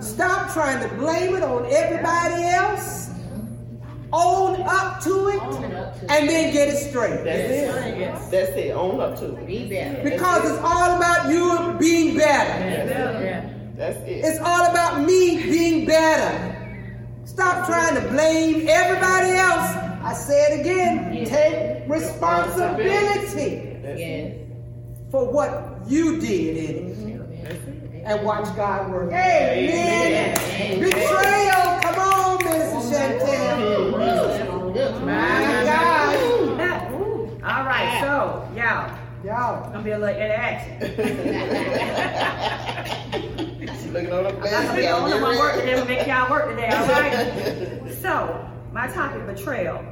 [SPEAKER 1] Stop trying to blame it on everybody else. Own up to it and then get it straight.
[SPEAKER 2] That's it. Yes. That's it. Own up to it.
[SPEAKER 6] Be better.
[SPEAKER 1] Because it's all about you being better.
[SPEAKER 2] That's it.
[SPEAKER 1] It's all about me being better. Stop trying to blame everybody else. I say it again. Take responsibility.
[SPEAKER 6] Yes.
[SPEAKER 1] for what you did in it. Mm-hmm. And watch God work. Amen. Betrayal. Come on, Minister Chantel. My God.
[SPEAKER 3] All right, so y'all,
[SPEAKER 1] Y'all.
[SPEAKER 3] gonna be a little interaction.
[SPEAKER 2] She's looking on the
[SPEAKER 3] I'm not gonna be the only one working today, make y'all work today, all right? So, my topic, betrayal.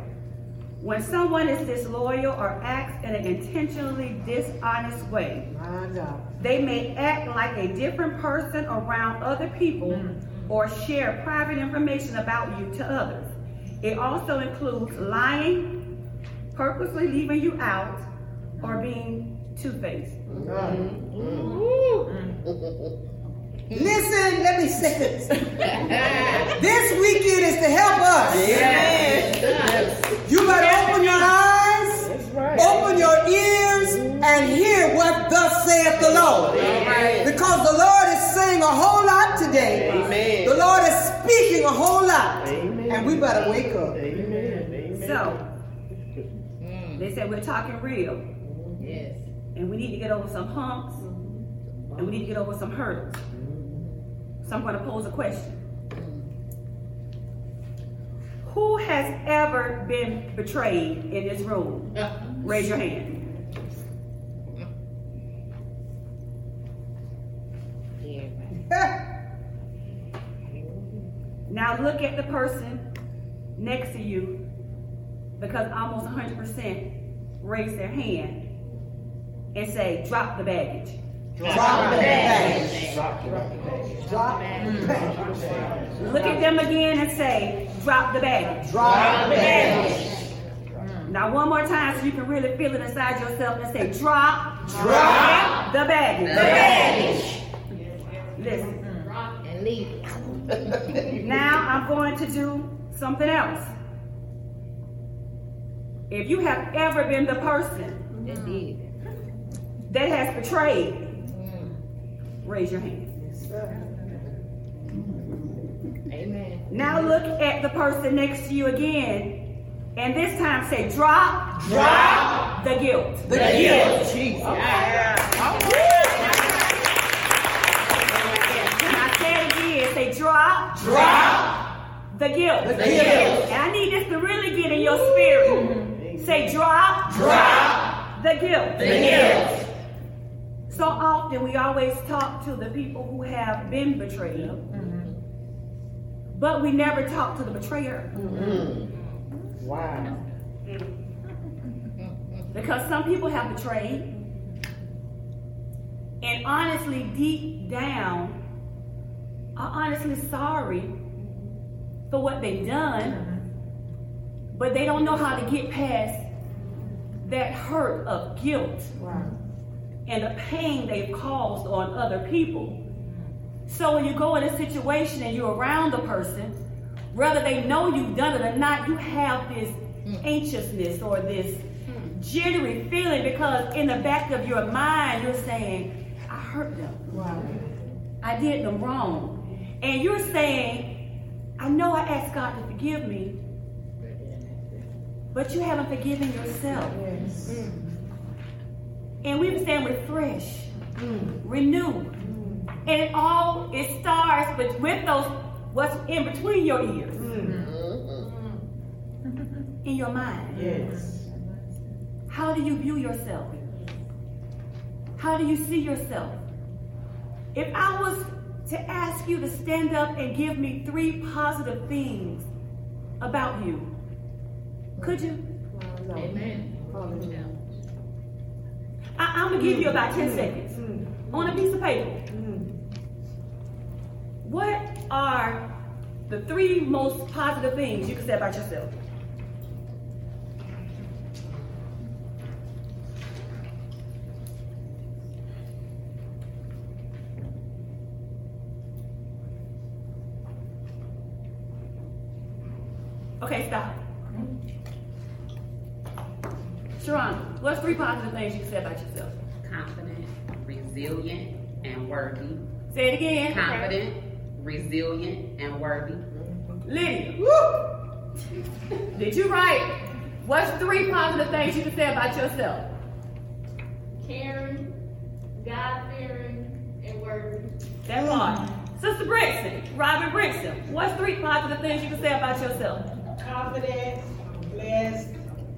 [SPEAKER 3] When someone is disloyal or acts in an intentionally dishonest way, they may act like a different person around other people mm. or share private information about you to others. It also includes lying, purposely leaving you out, or being two-faced. Mm. Mm.
[SPEAKER 1] Listen, let me say this. this weekend is to help us. You better open your eyes, open your ears, and hear what thus saith the Lord. Because the Lord is saying a whole lot today.
[SPEAKER 2] Amen.
[SPEAKER 1] The Lord is speaking a whole lot. And we better wake up.
[SPEAKER 3] So, they said we're talking real.
[SPEAKER 6] Yes.
[SPEAKER 3] And we need to get over some humps. And we need to get over some hurdles. So I'm going to pose a question. Who has ever been betrayed in this room? Raise your hand. Now look at the person next to you because almost 100% raise their hand and say, drop the baggage.
[SPEAKER 1] Drop the baggage. Drop the baggage. Mm.
[SPEAKER 3] Look at them again and say, drop the baggage.
[SPEAKER 1] Drop the baggage. Mm.
[SPEAKER 3] Now one more time so you can really feel it inside yourself and say, drop,
[SPEAKER 1] Drop
[SPEAKER 3] the baggage.
[SPEAKER 6] The baggage.
[SPEAKER 3] Listen,
[SPEAKER 6] Rock and leave
[SPEAKER 3] now I'm going to do something else. If you have ever been the person
[SPEAKER 6] Indeed.
[SPEAKER 3] that has betrayed, raise your hand.
[SPEAKER 6] Amen.
[SPEAKER 3] Now look at the person next to you again, and this time say, drop,
[SPEAKER 1] Drop
[SPEAKER 3] the guilt.
[SPEAKER 1] the guilt.
[SPEAKER 3] Now say it again, say, drop,
[SPEAKER 1] Drop
[SPEAKER 3] the guilt.
[SPEAKER 1] the guilt.
[SPEAKER 3] And I need this to really get in your spirit. Say, drop,
[SPEAKER 1] Drop
[SPEAKER 3] the guilt.
[SPEAKER 1] the guilt.
[SPEAKER 3] So often we always talk to the people who have been betrayed, mm-hmm. but we never talk to the betrayer. Mm-hmm.
[SPEAKER 1] Wow.
[SPEAKER 3] Because some people have betrayed, and honestly, deep down, are honestly sorry for what they've done, mm-hmm. but they don't know how to get past that hurt of guilt.
[SPEAKER 1] Wow.
[SPEAKER 3] And the pain they've caused on other people. So when you go in a situation and you're around the person, whether they know you've done it or not, you have this anxiousness or this jittery feeling because in the back of your mind you're saying, I hurt them. I did them wrong. And you're saying, I know I asked God to forgive me, but you haven't forgiven yourself.
[SPEAKER 1] Yes.
[SPEAKER 3] And we saying refresh, mm. renew. And it all it starts with, with those what's in between your ears. Mm. In your mind.
[SPEAKER 1] Yes.
[SPEAKER 3] How do you view yourself? How do you see yourself? If I was to ask you to stand up and give me three positive things about you, could you?
[SPEAKER 6] Amen.
[SPEAKER 3] I, am gonna give you about 10 mm. seconds mm. on a piece of paper. Mm. What are the three most positive things you can say about yourself? Okay, stop. Sharon, what's three positive things you can say about yourself?
[SPEAKER 7] confident, resilient, and worthy.
[SPEAKER 3] Say it again.
[SPEAKER 7] Confident, resilient, and worthy.
[SPEAKER 3] Lydia, did you write what's three positive things you can say about yourself?
[SPEAKER 6] Caring, God fearing and worthy.
[SPEAKER 3] That part. Sister Brixton, Robin Brixton, what's three positive things you can say about yourself?
[SPEAKER 8] confident, blessed,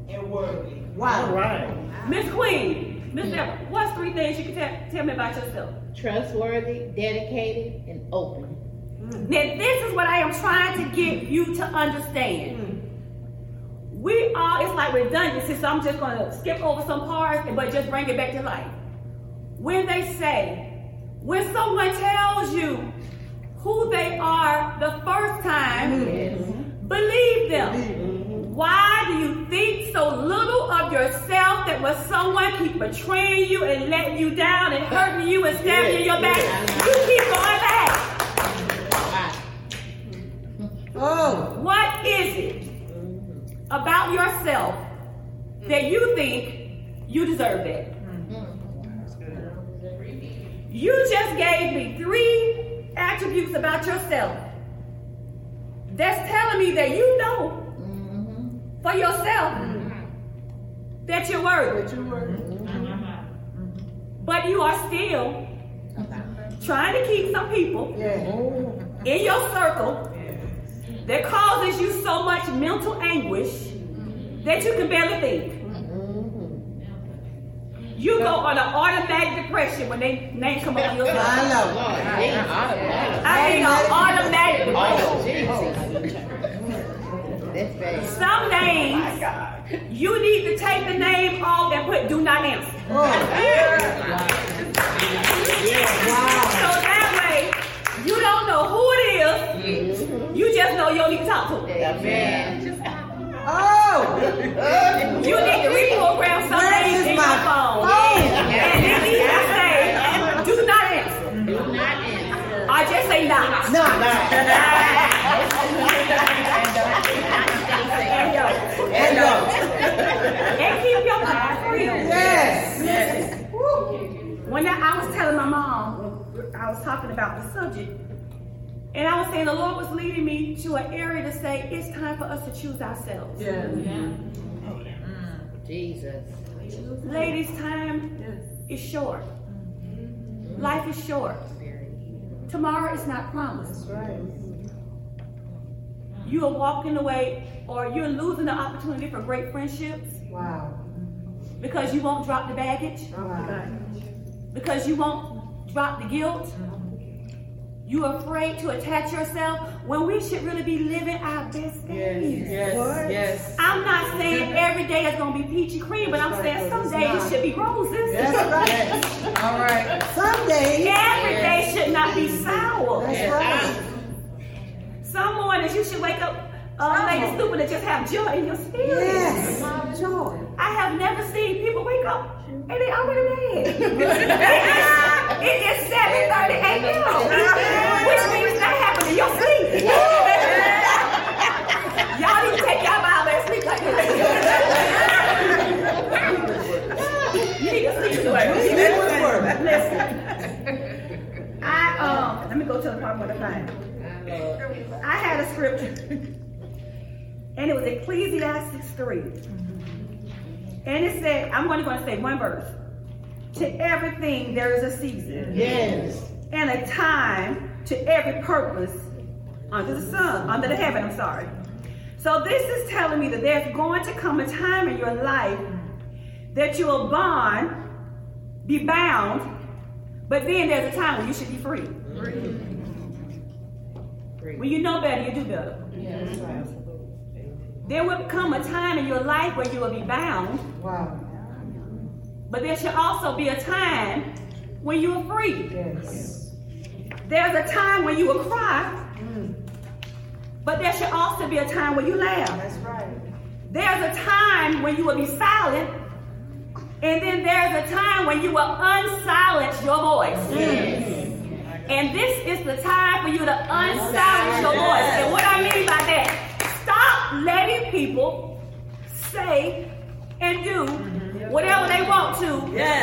[SPEAKER 8] and worthy.
[SPEAKER 1] Wow.
[SPEAKER 3] Miss Queen, Miss Deborah, what's three things you can tell, tell me about yourself?
[SPEAKER 6] Trustworthy, dedicated, and open. Mm.
[SPEAKER 3] Now, this is what I am trying to get you to understand. We are, it's like redundancy, so I'm just going to skip over some parts, but just bring it back to life. When they say, when someone tells you who they are the first time, believe them. Why do you think so little of yourself that when someone keep betraying you and letting you down and hurting you and stabbing you in your back, you keep going back?
[SPEAKER 1] Oh.
[SPEAKER 3] What is it about yourself that you think you deserve that? You just gave me three attributes about yourself that's telling me that you know for yourself that you're worthy. Mm-hmm. But you are still trying to keep some people
[SPEAKER 1] Yeah.
[SPEAKER 3] in your circle that causes you so much mental anguish that you can barely think. You go on an automatic depression when they name come up on your
[SPEAKER 1] I
[SPEAKER 3] side.
[SPEAKER 1] know.
[SPEAKER 3] I mean, an automatic depression.
[SPEAKER 6] That's bad.
[SPEAKER 3] Some names, you need to take the name off and put do not answer. Oh, so that way, you don't know who it is. Mm-hmm. You just know you don't need to talk to them.
[SPEAKER 6] Amen.
[SPEAKER 1] Oh.
[SPEAKER 3] You need to reprogram some
[SPEAKER 1] Where
[SPEAKER 3] names in
[SPEAKER 1] my
[SPEAKER 3] your phone.
[SPEAKER 1] phone?
[SPEAKER 3] And then need to say, do not answer.
[SPEAKER 6] Do not answer.
[SPEAKER 3] Or just say not.
[SPEAKER 1] No.
[SPEAKER 3] And yo,
[SPEAKER 1] And go.
[SPEAKER 3] and keep your mind free.
[SPEAKER 1] Yes.
[SPEAKER 3] When I, I was telling my mom, I was talking about the subject, and I was saying the Lord was leading me to an area to say it's time for us to choose ourselves. Mm.
[SPEAKER 6] Jesus.
[SPEAKER 3] Ladies, time is short. Mm-hmm. Life is short. Tomorrow is not promised. Right. You are walking away or you're losing the opportunity for great friendships
[SPEAKER 1] Wow.
[SPEAKER 3] Because you won't drop the baggage,
[SPEAKER 1] oh,
[SPEAKER 3] because you won't drop the guilt. You're afraid to attach yourself when we should really be living our best days.
[SPEAKER 1] Yes. yes, yes.
[SPEAKER 3] I'm not saying every day is going to be peachy cream, but I'm saying some days should be roses.
[SPEAKER 1] That's right. All right. Some Someday.
[SPEAKER 3] Every day should not be sour.
[SPEAKER 1] That's right.
[SPEAKER 3] Some mornings you should wake up uh, like stupid and just have joy in your spirit.
[SPEAKER 1] Yes. Joy.
[SPEAKER 3] I have never seen people wake up and they already mad. it is 7.30 a.m. Which means that happened in your sleep. Y'all need to take y'all Bible and sleep like this. you need to sleep to it. Listen. I um let me go to the part where I find. I had a scripture. And it was Ecclesiastes 3. And it said, I'm only going to say one verse. To everything there is a season.
[SPEAKER 1] Yes.
[SPEAKER 3] And a time to every purpose under the sun, under the heaven, I'm sorry. So this is telling me that there's going to come a time in your life that you will bond, be bound, but then there's a time when you should be free. When you know better, you do better. There will come a time in your life where you will be bound,
[SPEAKER 1] Wow.
[SPEAKER 3] but there should also be a time when you are free.
[SPEAKER 1] Yes.
[SPEAKER 3] There's a time when you will cry, mm. but there should also be a time when you laugh.
[SPEAKER 1] That's right.
[SPEAKER 3] There's a time when you will be silent, and then there's a time when you will unsilence your voice. Yes. And this is the time for you to unsilence your voice. And what I mean by that, stop letting people say and do whatever they want to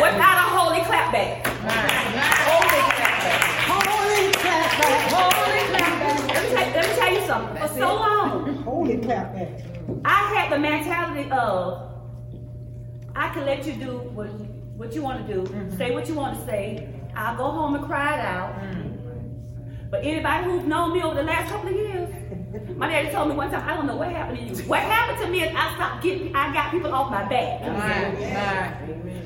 [SPEAKER 3] without a holy clapback.
[SPEAKER 1] Holy clap back.
[SPEAKER 3] Holy clapback. Let me, tell, let me tell you something. For so long,
[SPEAKER 1] Holy clapback.
[SPEAKER 3] I had the mentality of I can let you do what what you want to do, mm-hmm. say what you want to say. I'll go home and cry it out. Mm-hmm. But anybody who's known me over the last couple of years, my daddy told me one time, I don't know what happened to you. What happened to me is I stopped getting, I got people off my back.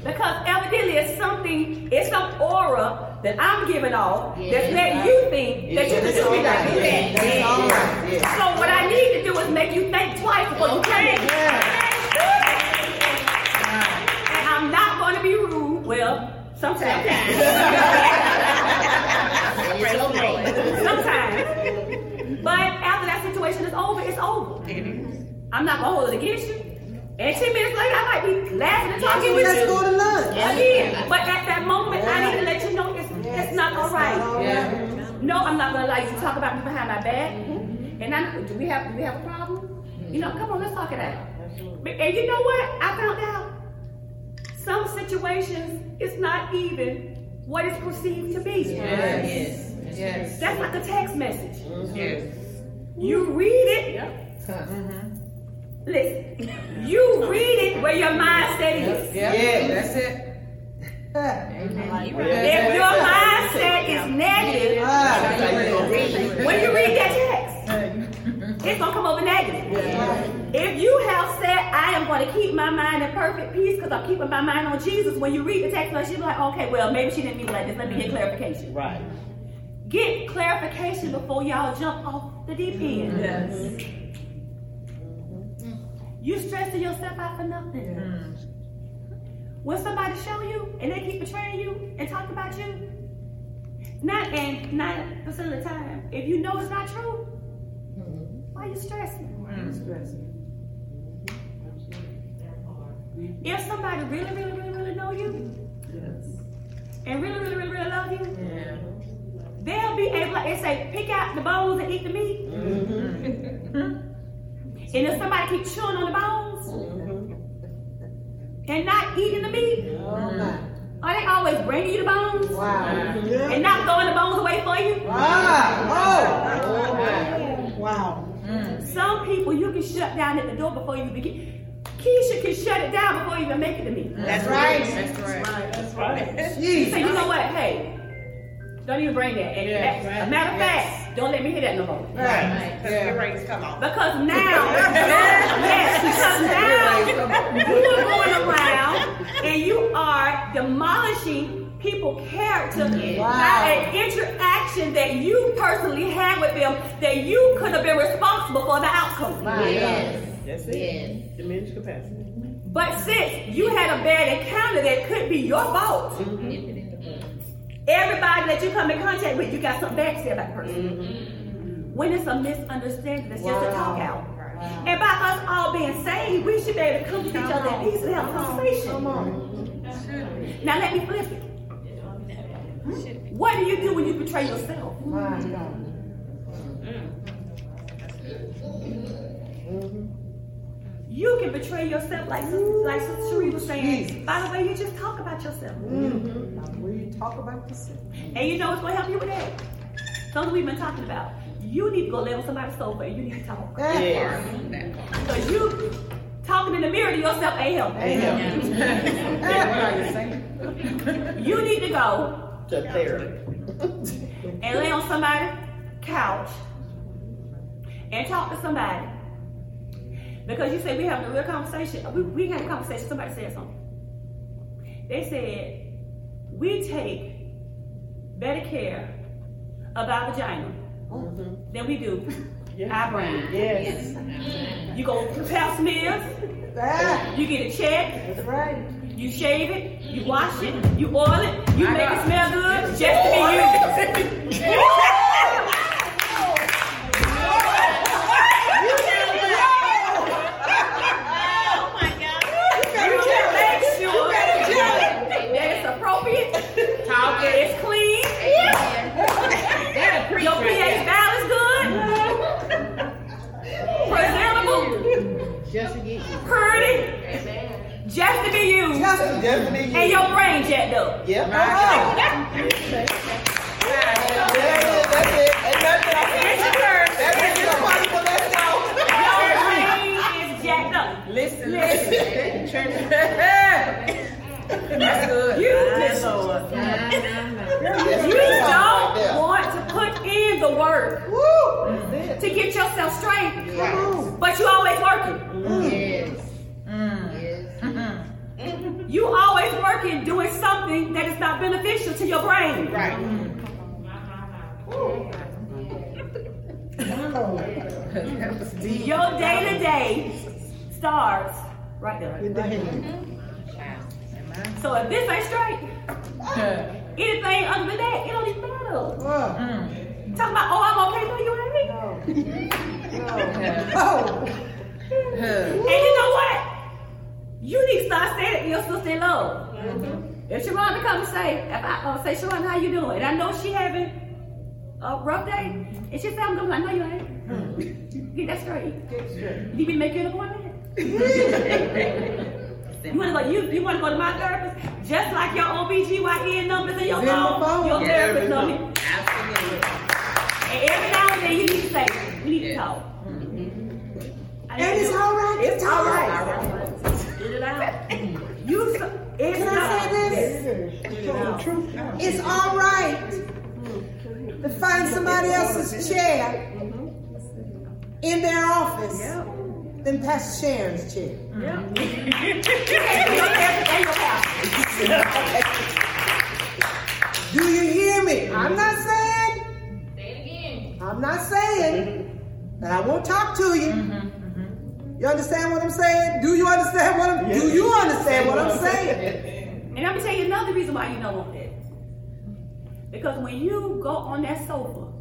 [SPEAKER 3] Because evidently it's something, it's some aura that I'm giving off that's letting you think that you can do me like that.
[SPEAKER 2] That's all right. Yeah.
[SPEAKER 3] So what I need to do is make you think twice before you change. And I'm not going to be rude. Well, sometimes. sometimes. After that situation is over, it's over. I'm not going to hold it against you. And 10 minutes later, I might be laughing and talking with
[SPEAKER 1] Let's
[SPEAKER 3] you.
[SPEAKER 1] go to lunch.
[SPEAKER 3] Again, but at that moment, I need to let you know it's, it's not all right. No, I'm not gonna allow you to talk about me behind my back. And I, do we have do we have a problem? You know, come on, let's talk it out. But- And you know what? I found out some situations it's not even what it's perceived to be.
[SPEAKER 4] Yes. Yes.
[SPEAKER 3] That's like a text message.
[SPEAKER 4] Yes.
[SPEAKER 3] You read it. Yep. Mhm. Listen, you read it where your mindset is.
[SPEAKER 4] Yeah.
[SPEAKER 2] Yes.
[SPEAKER 4] That's it. Amen.
[SPEAKER 3] If your mindset is negative,
[SPEAKER 2] That's how you gonna read it.
[SPEAKER 3] when you read that text, it's gonna come over negative. If you have said, I am going to keep my mind in perfect peace because I'm keeping my mind on Jesus, when you read the text message, you're like, okay, well, maybe she didn't mean it like this. Let me get clarification.
[SPEAKER 2] Right.
[SPEAKER 3] Get clarification before y'all jump off the deep end. Mm-hmm.
[SPEAKER 4] Yes. Mm-hmm.
[SPEAKER 3] You stressing yourself out for nothing. Mm-hmm. When somebody show you and they keep betraying you and talk about you, not and nine percent of the time, if you know it's not true, why are you stressing? If somebody really, really, really, really know you, and really, really, really, really love you,
[SPEAKER 4] Yeah.
[SPEAKER 3] They'll be able, like they say, pick out the bones and eat the meat. And if somebody keep chewing on the bones and not eating the meat,
[SPEAKER 1] my.
[SPEAKER 3] are they always bringing you the bones
[SPEAKER 1] Wow.
[SPEAKER 3] and not throwing the bones away for you?
[SPEAKER 1] Ah, oh. Wow.
[SPEAKER 3] Some people you can shut down at the door before you begin. Keisha can shut it down before you even make it to me.
[SPEAKER 2] That's right.
[SPEAKER 4] That's right.
[SPEAKER 8] That's right.
[SPEAKER 3] She
[SPEAKER 1] Jeez.
[SPEAKER 3] say, you know what? Hey, don't even bring that. And
[SPEAKER 4] Yes,
[SPEAKER 3] as a matter of fact, don't let me hear that no more.
[SPEAKER 2] Right.
[SPEAKER 8] Because the rains come on.
[SPEAKER 3] Because now, yes, because now you are going around and you are demolishing people's character by an interaction that you personally had with them that you could have been responsible for the outcome.
[SPEAKER 6] Yes.
[SPEAKER 2] That's it.
[SPEAKER 6] Yes.
[SPEAKER 2] Diminished capacity.
[SPEAKER 3] But since you had a bad encounter that could be your fault, mm-hmm.
[SPEAKER 6] Nip it in the bud.
[SPEAKER 3] Everybody that you come in contact with, you got something bad to say about the person. Mm-hmm. When it's a misunderstanding, it's just a talk out. And by us all being saved, we should be able to come to each other in peace and have a conversation.
[SPEAKER 1] Come on.
[SPEAKER 3] Now let me flip it. What do you do when you betray yourself?
[SPEAKER 1] My God. Mm-hmm.
[SPEAKER 3] You can betray yourself like Sister, like Sister Cherie was saying. By the way, you just talk about yourself.
[SPEAKER 1] We talk about this.
[SPEAKER 3] And you know what's going to help you with that? Something we've been talking about. You need to go lay on somebody's sofa and you need to talk.
[SPEAKER 2] Yes.
[SPEAKER 3] Because you talking in the mirror to yourself ain't helping. You need to go
[SPEAKER 2] To therapy.
[SPEAKER 3] and lay on somebody's couch and talk to somebody. Because you said we having a real conversation. We, we had a conversation. Somebody said something. They said, we take better care of our vagina than we do our brain.
[SPEAKER 2] Yes.
[SPEAKER 3] You go Pap smears,
[SPEAKER 1] Ah,
[SPEAKER 3] you get a check,
[SPEAKER 1] that's right.
[SPEAKER 3] you shave it, you wash it, you oil it, you make it smell good just to be you. You
[SPEAKER 6] just to
[SPEAKER 3] be used.
[SPEAKER 1] Just,
[SPEAKER 2] just to be you,
[SPEAKER 3] And your brain jacked up.
[SPEAKER 2] Yep.
[SPEAKER 1] Right. Uh-huh.
[SPEAKER 2] That's, that's, that's, that's, that's, that's it. That's nothing I
[SPEAKER 3] can That's your
[SPEAKER 2] That's it. It's party for let's go.
[SPEAKER 3] Your brain is jacked up.
[SPEAKER 4] Listen. Listen. That's good. You, Lord.
[SPEAKER 3] you don't want to put in the
[SPEAKER 6] work
[SPEAKER 3] Woo. to get yourself
[SPEAKER 6] straight, yes.
[SPEAKER 3] but you always working. Not beneficial to your brain.
[SPEAKER 2] Right.
[SPEAKER 3] Your day to day starts right there. So if this ain't straight, anything other than that, it don't even matter. Talking about, oh, I'm okay, no, you ain't.
[SPEAKER 1] Oh,
[SPEAKER 3] And you know what? You need to start saying it to your sister in love. If Sharonda come and say, if I uh, say, Sharonda, how you doing? And I know she having a rough day, and she say, I'm doing, I know you ain't. Get that straight. You need me to make you an appointment? You wanna go? You, you wanna go to my therapist? Just like your OBGYN numbers in your
[SPEAKER 1] It's in the
[SPEAKER 3] phone,
[SPEAKER 1] phone.
[SPEAKER 3] your
[SPEAKER 2] Yeah,
[SPEAKER 3] therapist
[SPEAKER 2] everything.
[SPEAKER 3] number.
[SPEAKER 7] Absolutely.
[SPEAKER 3] And every now and then you need to say, we need to talk. I need
[SPEAKER 1] and it's all right.
[SPEAKER 3] It's
[SPEAKER 1] to
[SPEAKER 3] all
[SPEAKER 1] talk.
[SPEAKER 3] right. Get it out. You, s- it's
[SPEAKER 1] Can I
[SPEAKER 3] not.
[SPEAKER 1] say this? It's all right to find somebody else's chair in their office than Pastor Sharon's chair.
[SPEAKER 3] You can't be your therapist and your pastor.
[SPEAKER 1] Do you hear me? I'm not saying. Say it again. I'm not saying that I won't talk to you. You understand what I'm saying? Do you understand what I'm? Do you understand what I'm saying?
[SPEAKER 3] And I'm gonna tell you another reason why you don't want that. Because when you go on that sofa,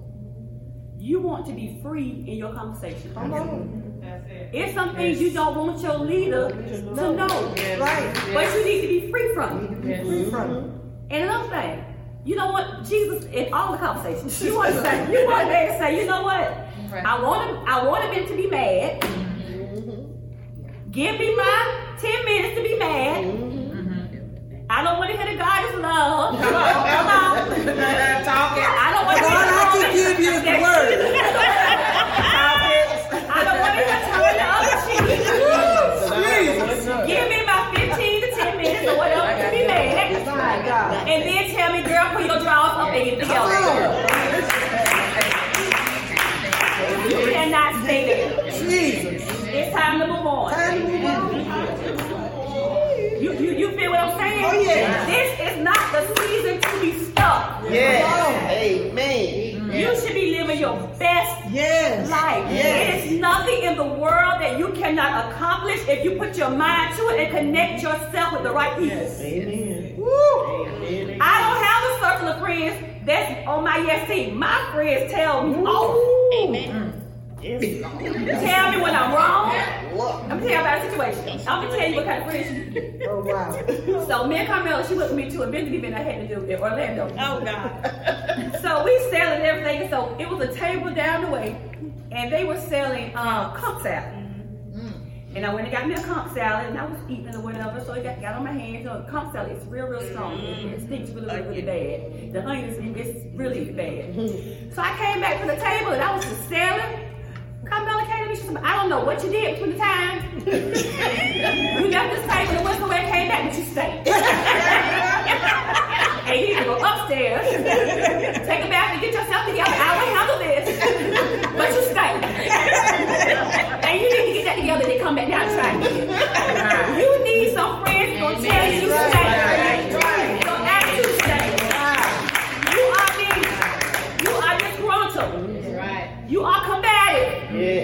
[SPEAKER 3] you want to be free in your conversation.
[SPEAKER 1] Come on,
[SPEAKER 3] It's some things you don't want your leader to know.
[SPEAKER 1] right?
[SPEAKER 3] But you need to be free from it.
[SPEAKER 1] Free from it.
[SPEAKER 3] And another thing, you know what? Jesus in all the conversations, you want to say, you want to say, you know what? I want him, I want him to be mad. Give me my 10 minutes to be mad. Mm-hmm. I don't want to hear the God is love. Come on, come on. I don't want to
[SPEAKER 1] can give you the word.
[SPEAKER 3] I don't want to hear turn the other cheek. Give me my 15 to 10 minutes or whatever to be mad. And then tell me, girl, put your drawers up and get together. You cannot stay there.
[SPEAKER 1] Jesus.
[SPEAKER 3] It's time to move on.
[SPEAKER 1] Time to move on.
[SPEAKER 3] You, you, you feel what I'm saying?
[SPEAKER 1] Oh, yeah.
[SPEAKER 3] This is not the season to be stuck.
[SPEAKER 2] Yes. Amen.
[SPEAKER 3] You should be living your best
[SPEAKER 1] Yes.
[SPEAKER 3] life.
[SPEAKER 1] Yes.
[SPEAKER 3] There is nothing in the world that you cannot accomplish if you put your mind to it and connect yourself with the right people. Amen.
[SPEAKER 1] Woo.
[SPEAKER 3] I don't have a circle of friends that's on my yes team. My friends tell me oh, off.
[SPEAKER 6] Amen.
[SPEAKER 3] Tell me when I'm wrong. I'm gonna tell you about a situation. I'm gonna tell you what kind of friends you get.
[SPEAKER 1] Oh wow.
[SPEAKER 3] So me and Carmela, she went with me to a business event I had to do in Orlando.
[SPEAKER 8] Oh, God.
[SPEAKER 3] So we selling everything. So it was a table down the way, and they were selling uh, um, conch salad. Mm-hmm. And I went and got me a conch salad, and I was eating it or whatever. So it got, got on my hands. You know, conch salad is real, real strong. It, it mm-hmm. stinks really, really, really bad. The onions, it's really bad. Mm-hmm. So I came back to the table, and I was just selling. Came to me. She said, "I don't know what you did between the times. we left this table and went somewhere, and came back, but you stayed." and you need to go upstairs, take a bath, and get yourself together. I will handle this, but you stay. and you need to get that together and then come back down and try again. You need some friends gonna tell you to stay.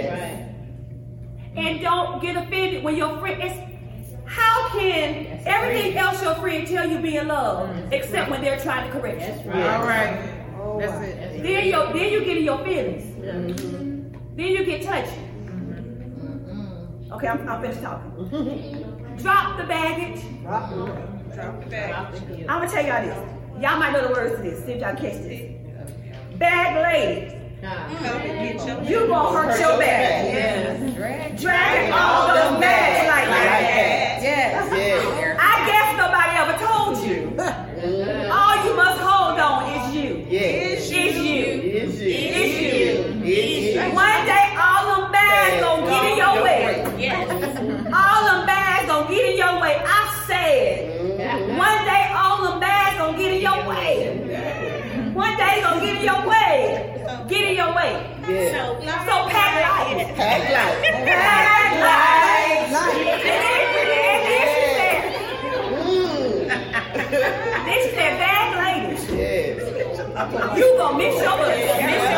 [SPEAKER 2] Yes.
[SPEAKER 3] And don't get offended when your friend is. How can everything else your friend tell you be in love, except when they're trying to correct you?
[SPEAKER 6] Right.
[SPEAKER 4] right.
[SPEAKER 1] Oh,
[SPEAKER 4] That's
[SPEAKER 1] wow.
[SPEAKER 4] it.
[SPEAKER 3] Then you then you get in your feelings. Mm-hmm. Then you get touchy. Okay, I'm, I'm finished talking. Drop the baggage.
[SPEAKER 1] Drop it.
[SPEAKER 8] Drop the bag.
[SPEAKER 3] I'm gonna tell y'all this. Y'all might know the words to this. See if y'all catch this. Bag lady,
[SPEAKER 8] Help it get your
[SPEAKER 3] you gonna hurt your back.
[SPEAKER 4] Yes.
[SPEAKER 3] Dragging all those bags like that.
[SPEAKER 4] Yes.
[SPEAKER 2] Yes.
[SPEAKER 3] I guess nobody ever told you. All you must hold on is you.
[SPEAKER 2] Yes.
[SPEAKER 3] Is you.
[SPEAKER 2] Is you.
[SPEAKER 3] Is you.
[SPEAKER 2] Is you. Mm-hmm.
[SPEAKER 3] One day all them bags gonna get in your way.
[SPEAKER 6] Yes.
[SPEAKER 3] All them bags gonna get in your way. I said, one day all them bags gonna get in your way. One day gonna get in your way. Get in your way.
[SPEAKER 2] Yeah.
[SPEAKER 8] So,
[SPEAKER 3] So pack light.
[SPEAKER 2] Pack light.
[SPEAKER 3] Pack light.
[SPEAKER 1] Light.
[SPEAKER 3] Then she said, bag ladies.
[SPEAKER 2] Yes.
[SPEAKER 3] You gonna mix your bus.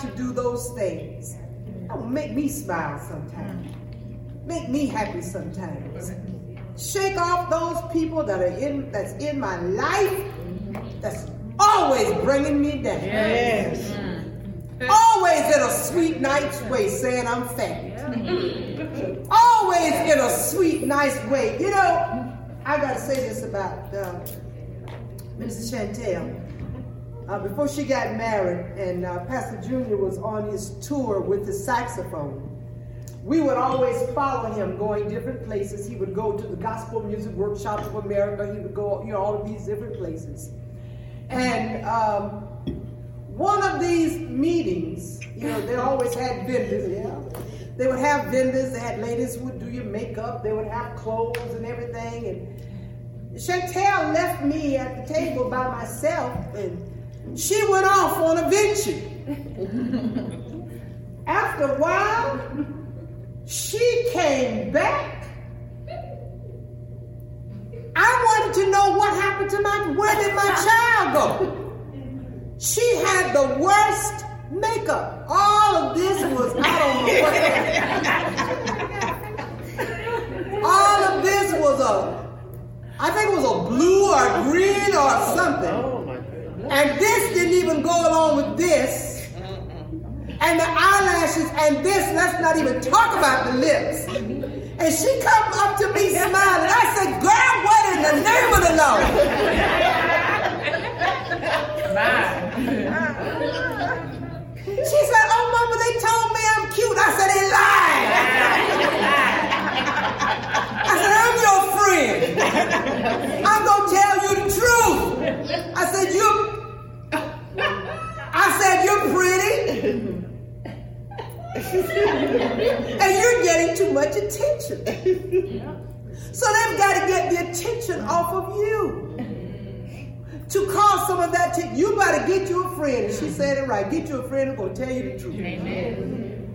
[SPEAKER 3] And
[SPEAKER 1] to do those things. That will make me smile sometimes. Make me happy sometimes. Shake off those people that are in that's in my life that's always bringing me down.
[SPEAKER 2] Yes.
[SPEAKER 1] Always in a sweet, nice way saying I'm fat. Always in a sweet, nice way. You know, I got to say this about uh, Minister Chantel. Uh, before she got married, and uh, Pastor Junior was on his tour with his saxophone, we would always follow him going different places. He would go to the Gospel Music Workshop of America. He would go, you know, all of these different places. And um, one of these meetings, you know, they always had vendors. Yeah. They would have vendors. They had ladies who would do your makeup. They would have clothes and everything. And Chantel left me at the table by myself, and she went off on a venture. After a while, she came back. I wanted to know what happened to my, where did my child go? She had the worst makeup. All of this was, I don't know. All of this was a, I think it was a blue or green or something. And this didn't even go along with this. And the eyelashes and this, let's not even talk about the lips. And she come up to me smiling. I said, girl, what in the name of the Lord? She said, oh, mama, they told me I'm cute. I said, they lied. I said, I'm your friend. I'm going to tell you the truth. I said, you I said, you're pretty. and you're getting too much attention. So they've got to get the attention off of you. To cause some of that, to, you better get you a friend. She said it right. Get you a friend who's going to tell you the truth. Amen.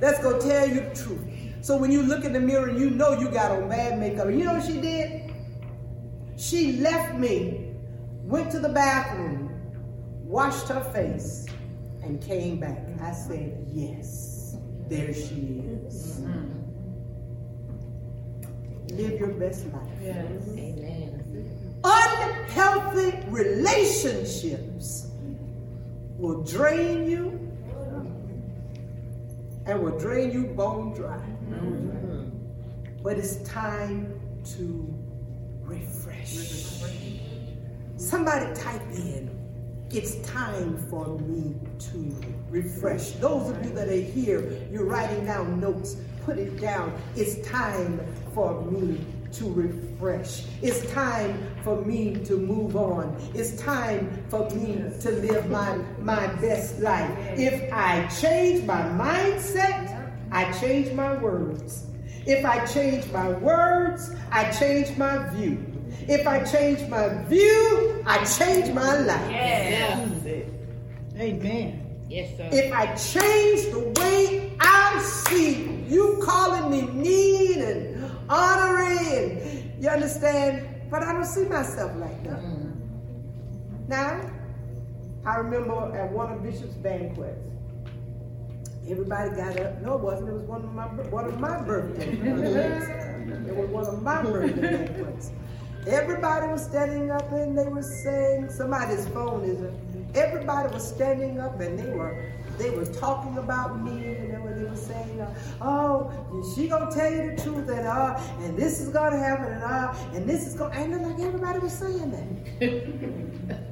[SPEAKER 1] That's going to tell you the truth. So when you look in the mirror, and you know you got on bad makeup. And you know what she did? She left me, went to the bathroom, washed her face, and came back. I said, Yes, there she is. Mm. Live your best life.
[SPEAKER 6] Amen.
[SPEAKER 1] Unhealthy relationships will drain you and will drain you bone dry. Mm-hmm. But it's time to refresh. Somebody type in, it's time for me to refresh. Those of you that are here, you're writing down notes, put it down. It's time for me to refresh. It's time for me to move on. It's time for me to live my, my best life. If I change my mindset, I change my words. If I change my words, I change my view. If I change my view, I change my life.
[SPEAKER 8] Yes.
[SPEAKER 1] Amen.
[SPEAKER 6] Yes, sir.
[SPEAKER 1] If I change the way I see you calling me mean and honoring, you understand? But I don't see myself like that. Mm-hmm. Now, I remember at one of Bishop's banquets, everybody got up. No, it wasn't. It was one of my one of my birthday banquets. It was one of my birthday banquets. Everybody was standing up and they were saying, somebody's phone is. Everybody was standing up and they were they were talking about me and they were, they were saying, uh, oh, she gonna tell you the truth and uh, and this is gonna happen and uh, and this is gonna and then like everybody was saying that.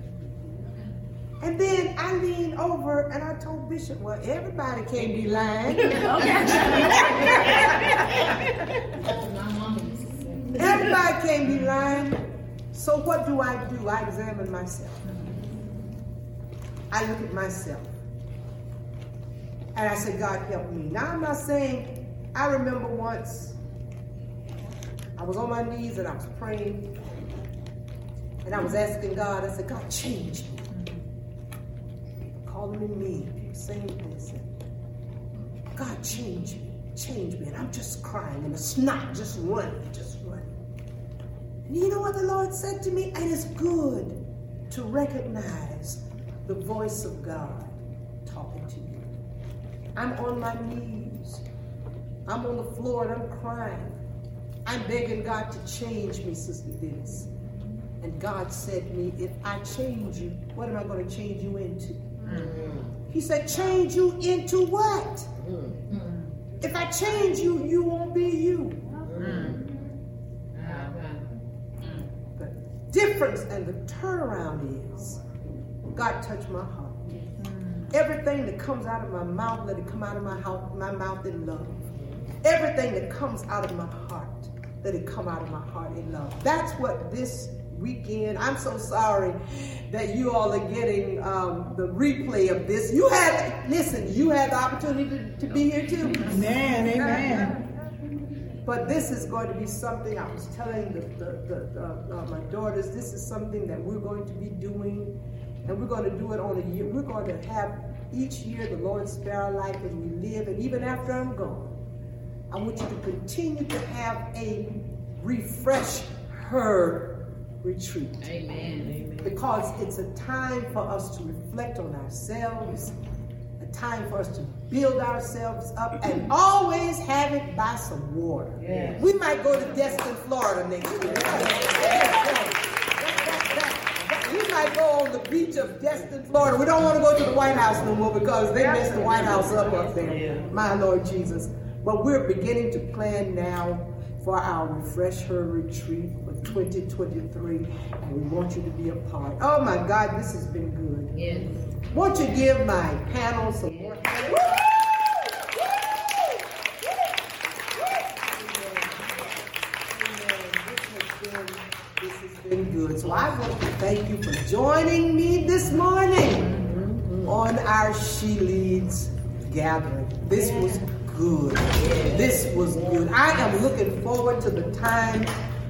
[SPEAKER 1] And then I leaned over and I told Bishop, well, everybody can't be lying. everybody can't be lying. So what do I do? I examine myself. I look at myself. And I say, God help me. Now I'm not saying, I remember once I was on my knees and I was praying. And I was asking God, I said, God, change me. Calling me people saying this. God, change me. Change me. And I'm just crying and the snot just running, just you know what the Lord said to me? It is good to recognize the voice of God talking to you. I'm on my knees. I'm on the floor and I'm crying. I'm begging God to change me, Sister Dennis. And God said to me, if I change you, what am I going to change you into? Mm-hmm. He said, change you into what? Mm-hmm. If I change you, you won't be you. Difference and the turnaround is God touched my heart. Everything that comes out of my mouth, let it come out of my, house, my mouth in love. Everything that comes out of my heart, let it come out of my heart in love. That's what this weekend, I'm so sorry that you all are getting um, the replay of this. You had, listen, you had the opportunity to, to be here too.
[SPEAKER 9] Amen, amen.
[SPEAKER 1] But this is going to be something I was telling the, the, the, the uh, my daughters. This is something that we're going to be doing, and we're going to do it on a year. We're going to have each year the Lord spare our life as we live, and even after I'm gone, I want you to continue to have a refresh her retreat.
[SPEAKER 6] Amen.
[SPEAKER 1] Because it's a time for us to reflect on ourselves, a time for us to build ourselves up, and always have it by some water.
[SPEAKER 9] Yes.
[SPEAKER 1] We might go to Destin, Florida next year. We might go on the beach of Destin, Florida. We don't want to go to the White House no more because they messed the White House up up there. My Lord Jesus. But we're beginning to plan now for our RefresHER retreat for 2023, and we want you to be a part. Oh my God, this has been good.
[SPEAKER 6] Yes.
[SPEAKER 1] Won't you give my panel some more? Good. So I want to thank you for joining me this morning on our She Leads gathering. This was good. This was good. I am looking forward to the time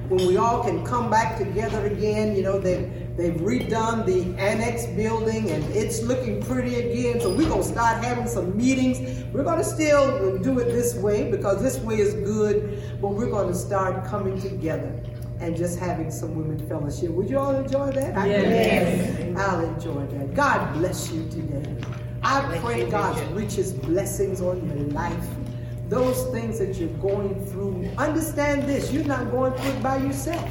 [SPEAKER 1] when we all can come back together again. You know, they they've redone the annex building and it's looking pretty again. So we're gonna start having some meetings. We're gonna still do it this way because this way is good, but we're gonna start coming together and just having some women fellowship. Would you all enjoy that? I
[SPEAKER 9] Yes.
[SPEAKER 1] I'll enjoy that. God bless you today. I pray God's richest blessings on your life. Those things that you're going through, understand this you're not going through it by yourself.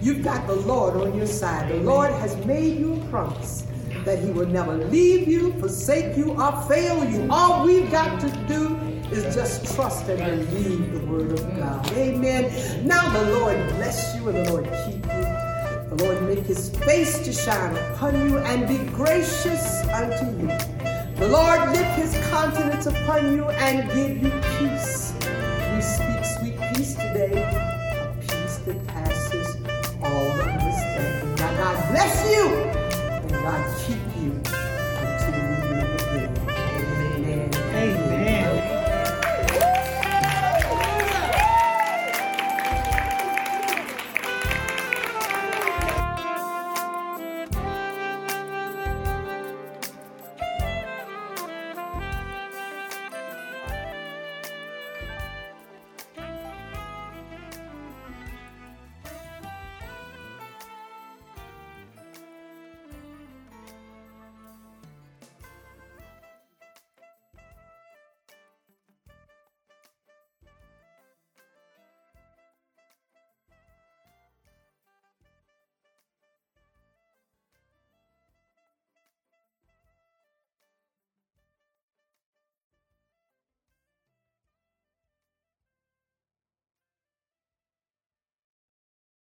[SPEAKER 1] You've got the Lord on your side. The Lord has made you a promise that He will never leave you, forsake you, or fail you. All we've got to do is just trust and believe the Word of God. Amen. Now the Lord bless you and the Lord keep you. The Lord make his face to shine upon you and be gracious unto you. The Lord lift his countenance upon you and give you peace. We speak sweet peace today,